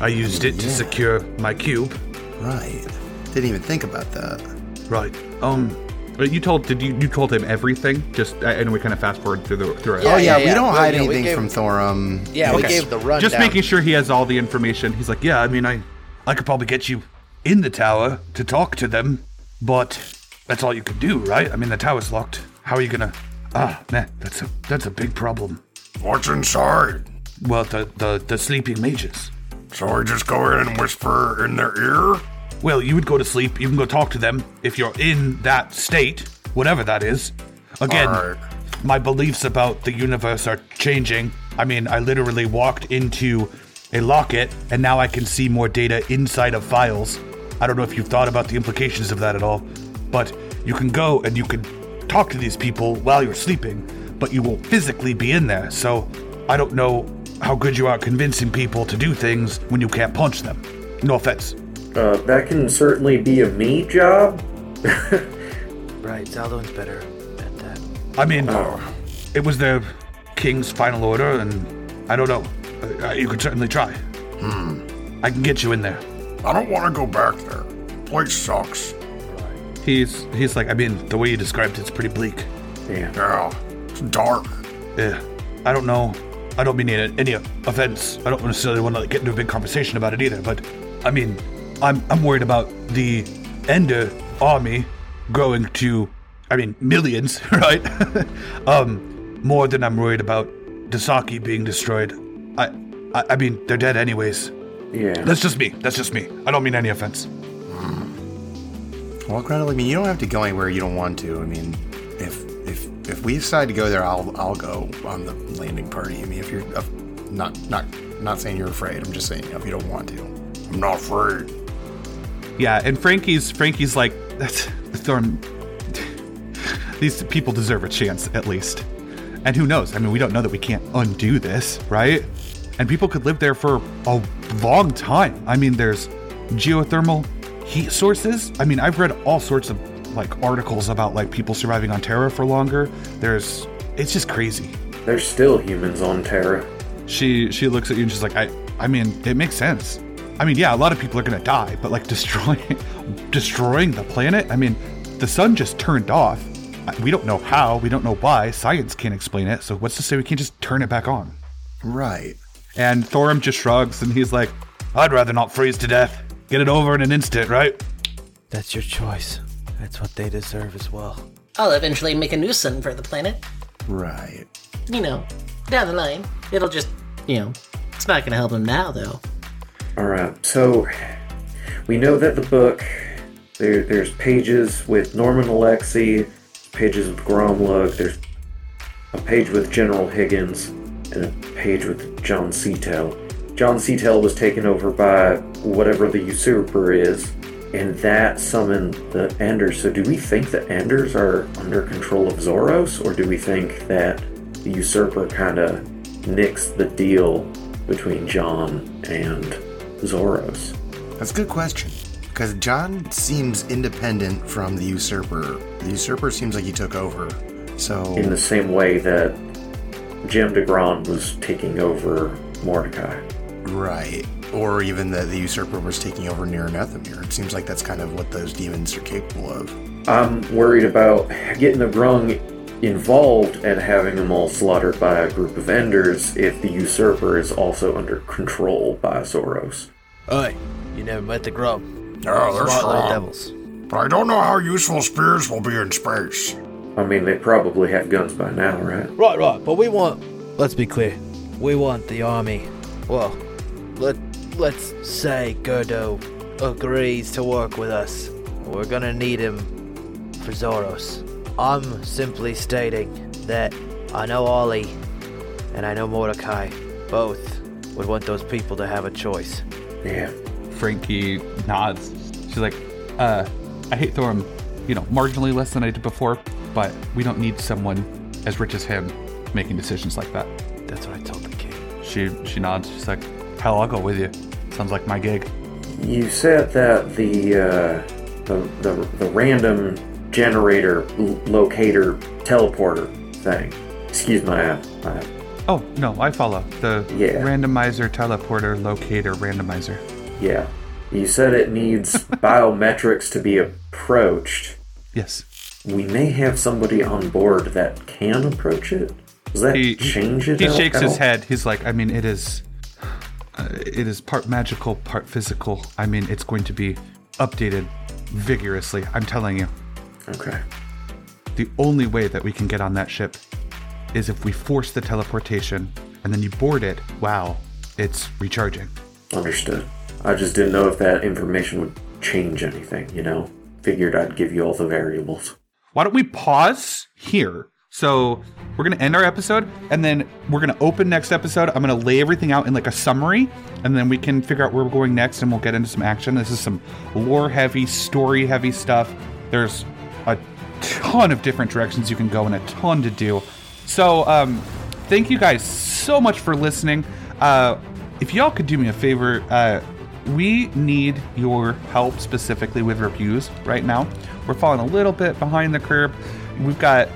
I used it to secure my cube. Right. Didn't even think about that. Right. Um, You told did you you told him everything? Just I I we kind of fast forward through the through it. oh yeah, yeah, we don't hide you anything gave- from Thorum. Yeah, we Okay. gave the rundown. Just making sure he has all the information. He's like, yeah, I mean, I I could probably get you in the tower to talk to them, but that's all you could do, right? I mean, the tower's locked. How are you gonna? Ah, man, that's a that's a big problem. What's inside? Well, the the the sleeping mages. So I just go in and whisper in their ear? Well, you would go to sleep. You can go talk to them if you're in that state, whatever that is. Again, Alright. my beliefs about the universe are changing. I mean, I literally walked into a locket and now I can see more data inside of files. I don't know if you've thought about the implications of that at all, but you can go and you can talk to these people while you're sleeping, but you won't physically be in there. So I don't know how good you are at convincing people to do things when you can't punch them. No offense. Uh, that can certainly be a me job. *laughs* Right, Zaldwin's better at that. I mean, it was the king's final order, and I don't know. Uh, you could certainly try. Hmm. I can get you in there. I don't want to go back there. Place sucks. He's he's like, I mean, the way you described it's pretty bleak. Yeah. Yeah, it's dark. Yeah, I don't know. I don't mean any, any offense. I don't necessarily want to get into a big conversation about it either. But I mean, I'm I'm worried about the Ender army growing to, I mean, millions, *laughs* right? *laughs* um, more than I'm worried about Dasaki being destroyed. I, I I mean, they're dead anyways. Yeah. That's just me. That's just me. I don't mean any offense. Well, Gretel, I mean, you don't have to go anywhere you don't want to. I mean, if if if we decide to go there, I'll I'll go on the landing party. I mean, if you're uh, not not not saying you're afraid, I'm just saying if you don't want to. I'm not afraid. Yeah, and Frankie's Frankie's like that's *laughs* Thorn. These people deserve a chance at least. And who knows? I mean, we don't know that we can't undo this, right? And people could live there for a long time. I mean, there's geothermal heat sources. I mean, I've read all sorts of like articles about like people surviving on Terra for longer. There's it's just crazy. There's still humans on Terra. She she looks at you and she's like, I I mean, it makes sense. I mean, yeah, a lot of people are gonna die, but like *laughs* destroying destroying the planet. I mean, the sun just turned off. We don't know how. We don't know why. Science can't explain it. So what's to say we can't just turn it back on? Right. And Thorum just shrugs and he's like, I'd rather not freeze to death. Get it over in an instant, right? That's your choice. That's what they deserve as well. I'll eventually make a new sun for the planet. Right. You know, down the line. It'll just, you know, it's not gonna help him now, though. All right. So we know that the book there, there's pages with Norman Alexi, pages with Gromlug. There's a page with General Higgins and a page with John Seatel. John Seatel was taken over by whatever the usurper is, and that summoned the Anders. So do we think the Anders are under control of Zoros, or do we think that the usurper kind of nixed the deal between John and Zoros? That's a good question. Because John seems independent from the usurper. The usurper seems like he took over. So In the same way that Jem de Grand was taking over Mordecai. right. Or even that the usurper was taking over near It seems like that's kind of what those demons are capable of. I'm worried about getting the Grung involved and having them all slaughtered by a group of Enders if the usurper is also under control by Zoros. Oi, you never met the Grung. Yeah, they're Smart little strong. devils. But I don't know how useful spears will be in space. I mean, they probably have guns by now, right? Right, right, but we want. Let's be clear. We want the army. Well, let let's say Gerdo agrees to work with us. We're gonna need him for Zoros. I'm simply stating that I know Ollie and I know Mordecai both would want those people to have a choice. Yeah. Frankie nods. She's like, uh, I hate Thorum, you know, marginally less than I did before, but we don't need someone as rich as him making decisions like that. That's what I told the king. She she nods. She's like, hell, I'll go with you. Sounds like my gig. You said that the uh, the, the the random generator l- locator teleporter thing. Excuse my my Oh, no, I follow. The Yeah. randomizer, teleporter, locator, randomizer. yeah. You said it needs *laughs* biometrics to be approached. Yes. We may have somebody on board that can approach it. Does that He, change it? he shakes his head. He's like, I mean, it is. Uh, it is part magical, part physical. I mean, it's going to be updated vigorously. I'm telling you. Okay. The only way that we can get on that ship is if we force the teleportation and then you board it. Wow, it's recharging. Understood. I just didn't know if that information would change anything, you know? Figured I'd give you all the variables. Why don't we pause here? So we're gonna end our episode, and then we're gonna open next episode. I'm gonna lay everything out in like a summary, and then we can figure out where we're going next, and we'll get into some action. This is some lore-heavy, story-heavy stuff. There's a ton of different directions you can go, and a ton to do. So um, thank you guys so much for listening. Uh, if y'all could do me a favor, uh, we need your help specifically with reviews right now. We're falling a little bit behind the curve. We've got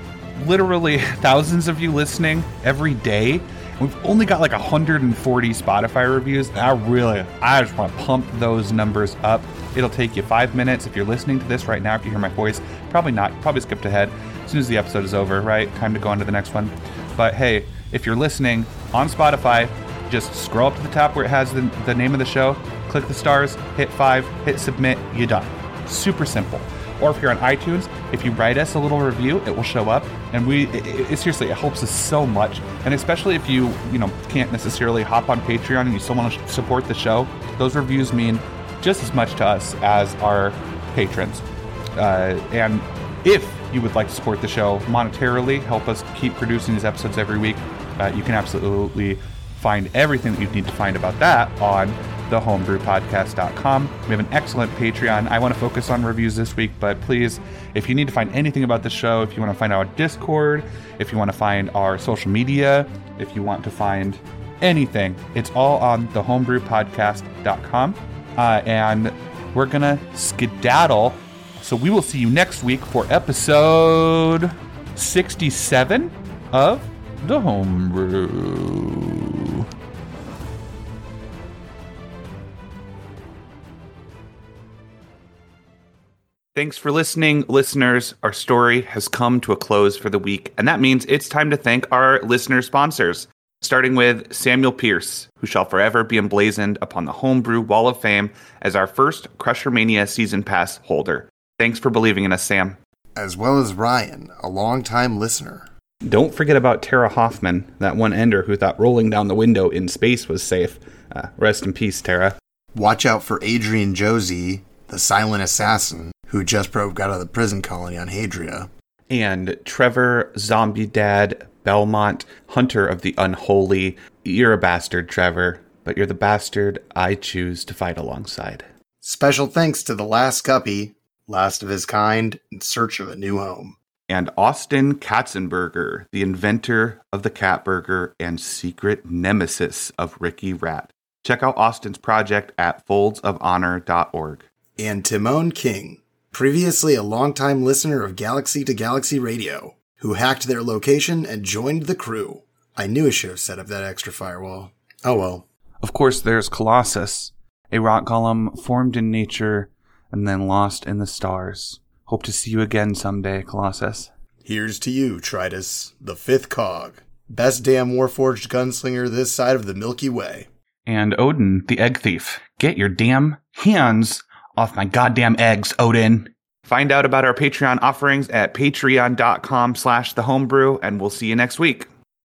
literally *laughs* thousands of you listening every day. We've only got like 140 Spotify reviews. I really, I just want to pump those numbers up. It'll take you five minutes if you're listening to this right now. If you hear my voice, probably not. Probably skipped ahead as soon as the episode is over. Right, time to go on to the next one. But hey, if you're listening on Spotify, just scroll up to the top where it has the, the name of the show, click the stars, hit five, hit submit, you're done. Super simple. Or if you're on iTunes, if you write us a little review, it will show up. And we, it, it- seriously, it helps us so much. And especially if you, you know, can't necessarily hop on Patreon and you still want to support the show, those reviews mean just as much to us as our patrons. Uh, and if you would like to support the show monetarily, help us keep producing these episodes every week, uh, you can absolutely find everything that you need to find about that on thehomebrewpodcast.com. We have an excellent Patreon. I want to focus on reviews this week, but please, if you need to find anything about the show, if you want to find our Discord, if you want to find our social media, if you want to find anything, it's all on thehomebrewpodcast.com. Uh, and we're going to skedaddle. So we will see you next week for episode 67 of The Homebrew. Thanks for listening, listeners. Our story has come to a close for the week, and that means it's time to thank our listener sponsors, starting with Samuel Pierce, who shall forever be emblazoned upon the Homebrew Wall of Fame as our first Crusher Mania season pass holder. Thanks for believing in us, Sam. As well as Ryan, a longtime listener. Don't forget about Tara Hoffman, that one ender who thought rolling down the window in space was safe. Uh, rest in peace, Tara. Watch out for Adrian Josie, the silent assassin who just broke out of the prison colony on Hadria. And Trevor, Zombie Dad, Belmont, Hunter of the Unholy. You're a bastard, Trevor, but you're the bastard I choose to fight alongside. Special thanks to the last guppy, last of his kind, in search of a new home. And Austin Katzenberger, the inventor of the cat burger and secret nemesis of Ricky Rat. Check out Austin's project at foldsofhonor.org. And Timon King, previously a longtime listener of Galaxy to Galaxy Radio, who hacked their location and joined the crew. I knew I should have set up that extra firewall. Oh well. Of course, there's Colossus, a rock golem formed in nature and then lost in the stars. Hope to see you again someday, Colossus. Here's to you, Tritus, the fifth cog. Best damn warforged gunslinger this side of the Milky Way. And Odin, the egg thief. Get your damn hands off my goddamn eggs, Odin. Find out about our Patreon offerings at patreon.com slash the homebrew, and we'll see you next week.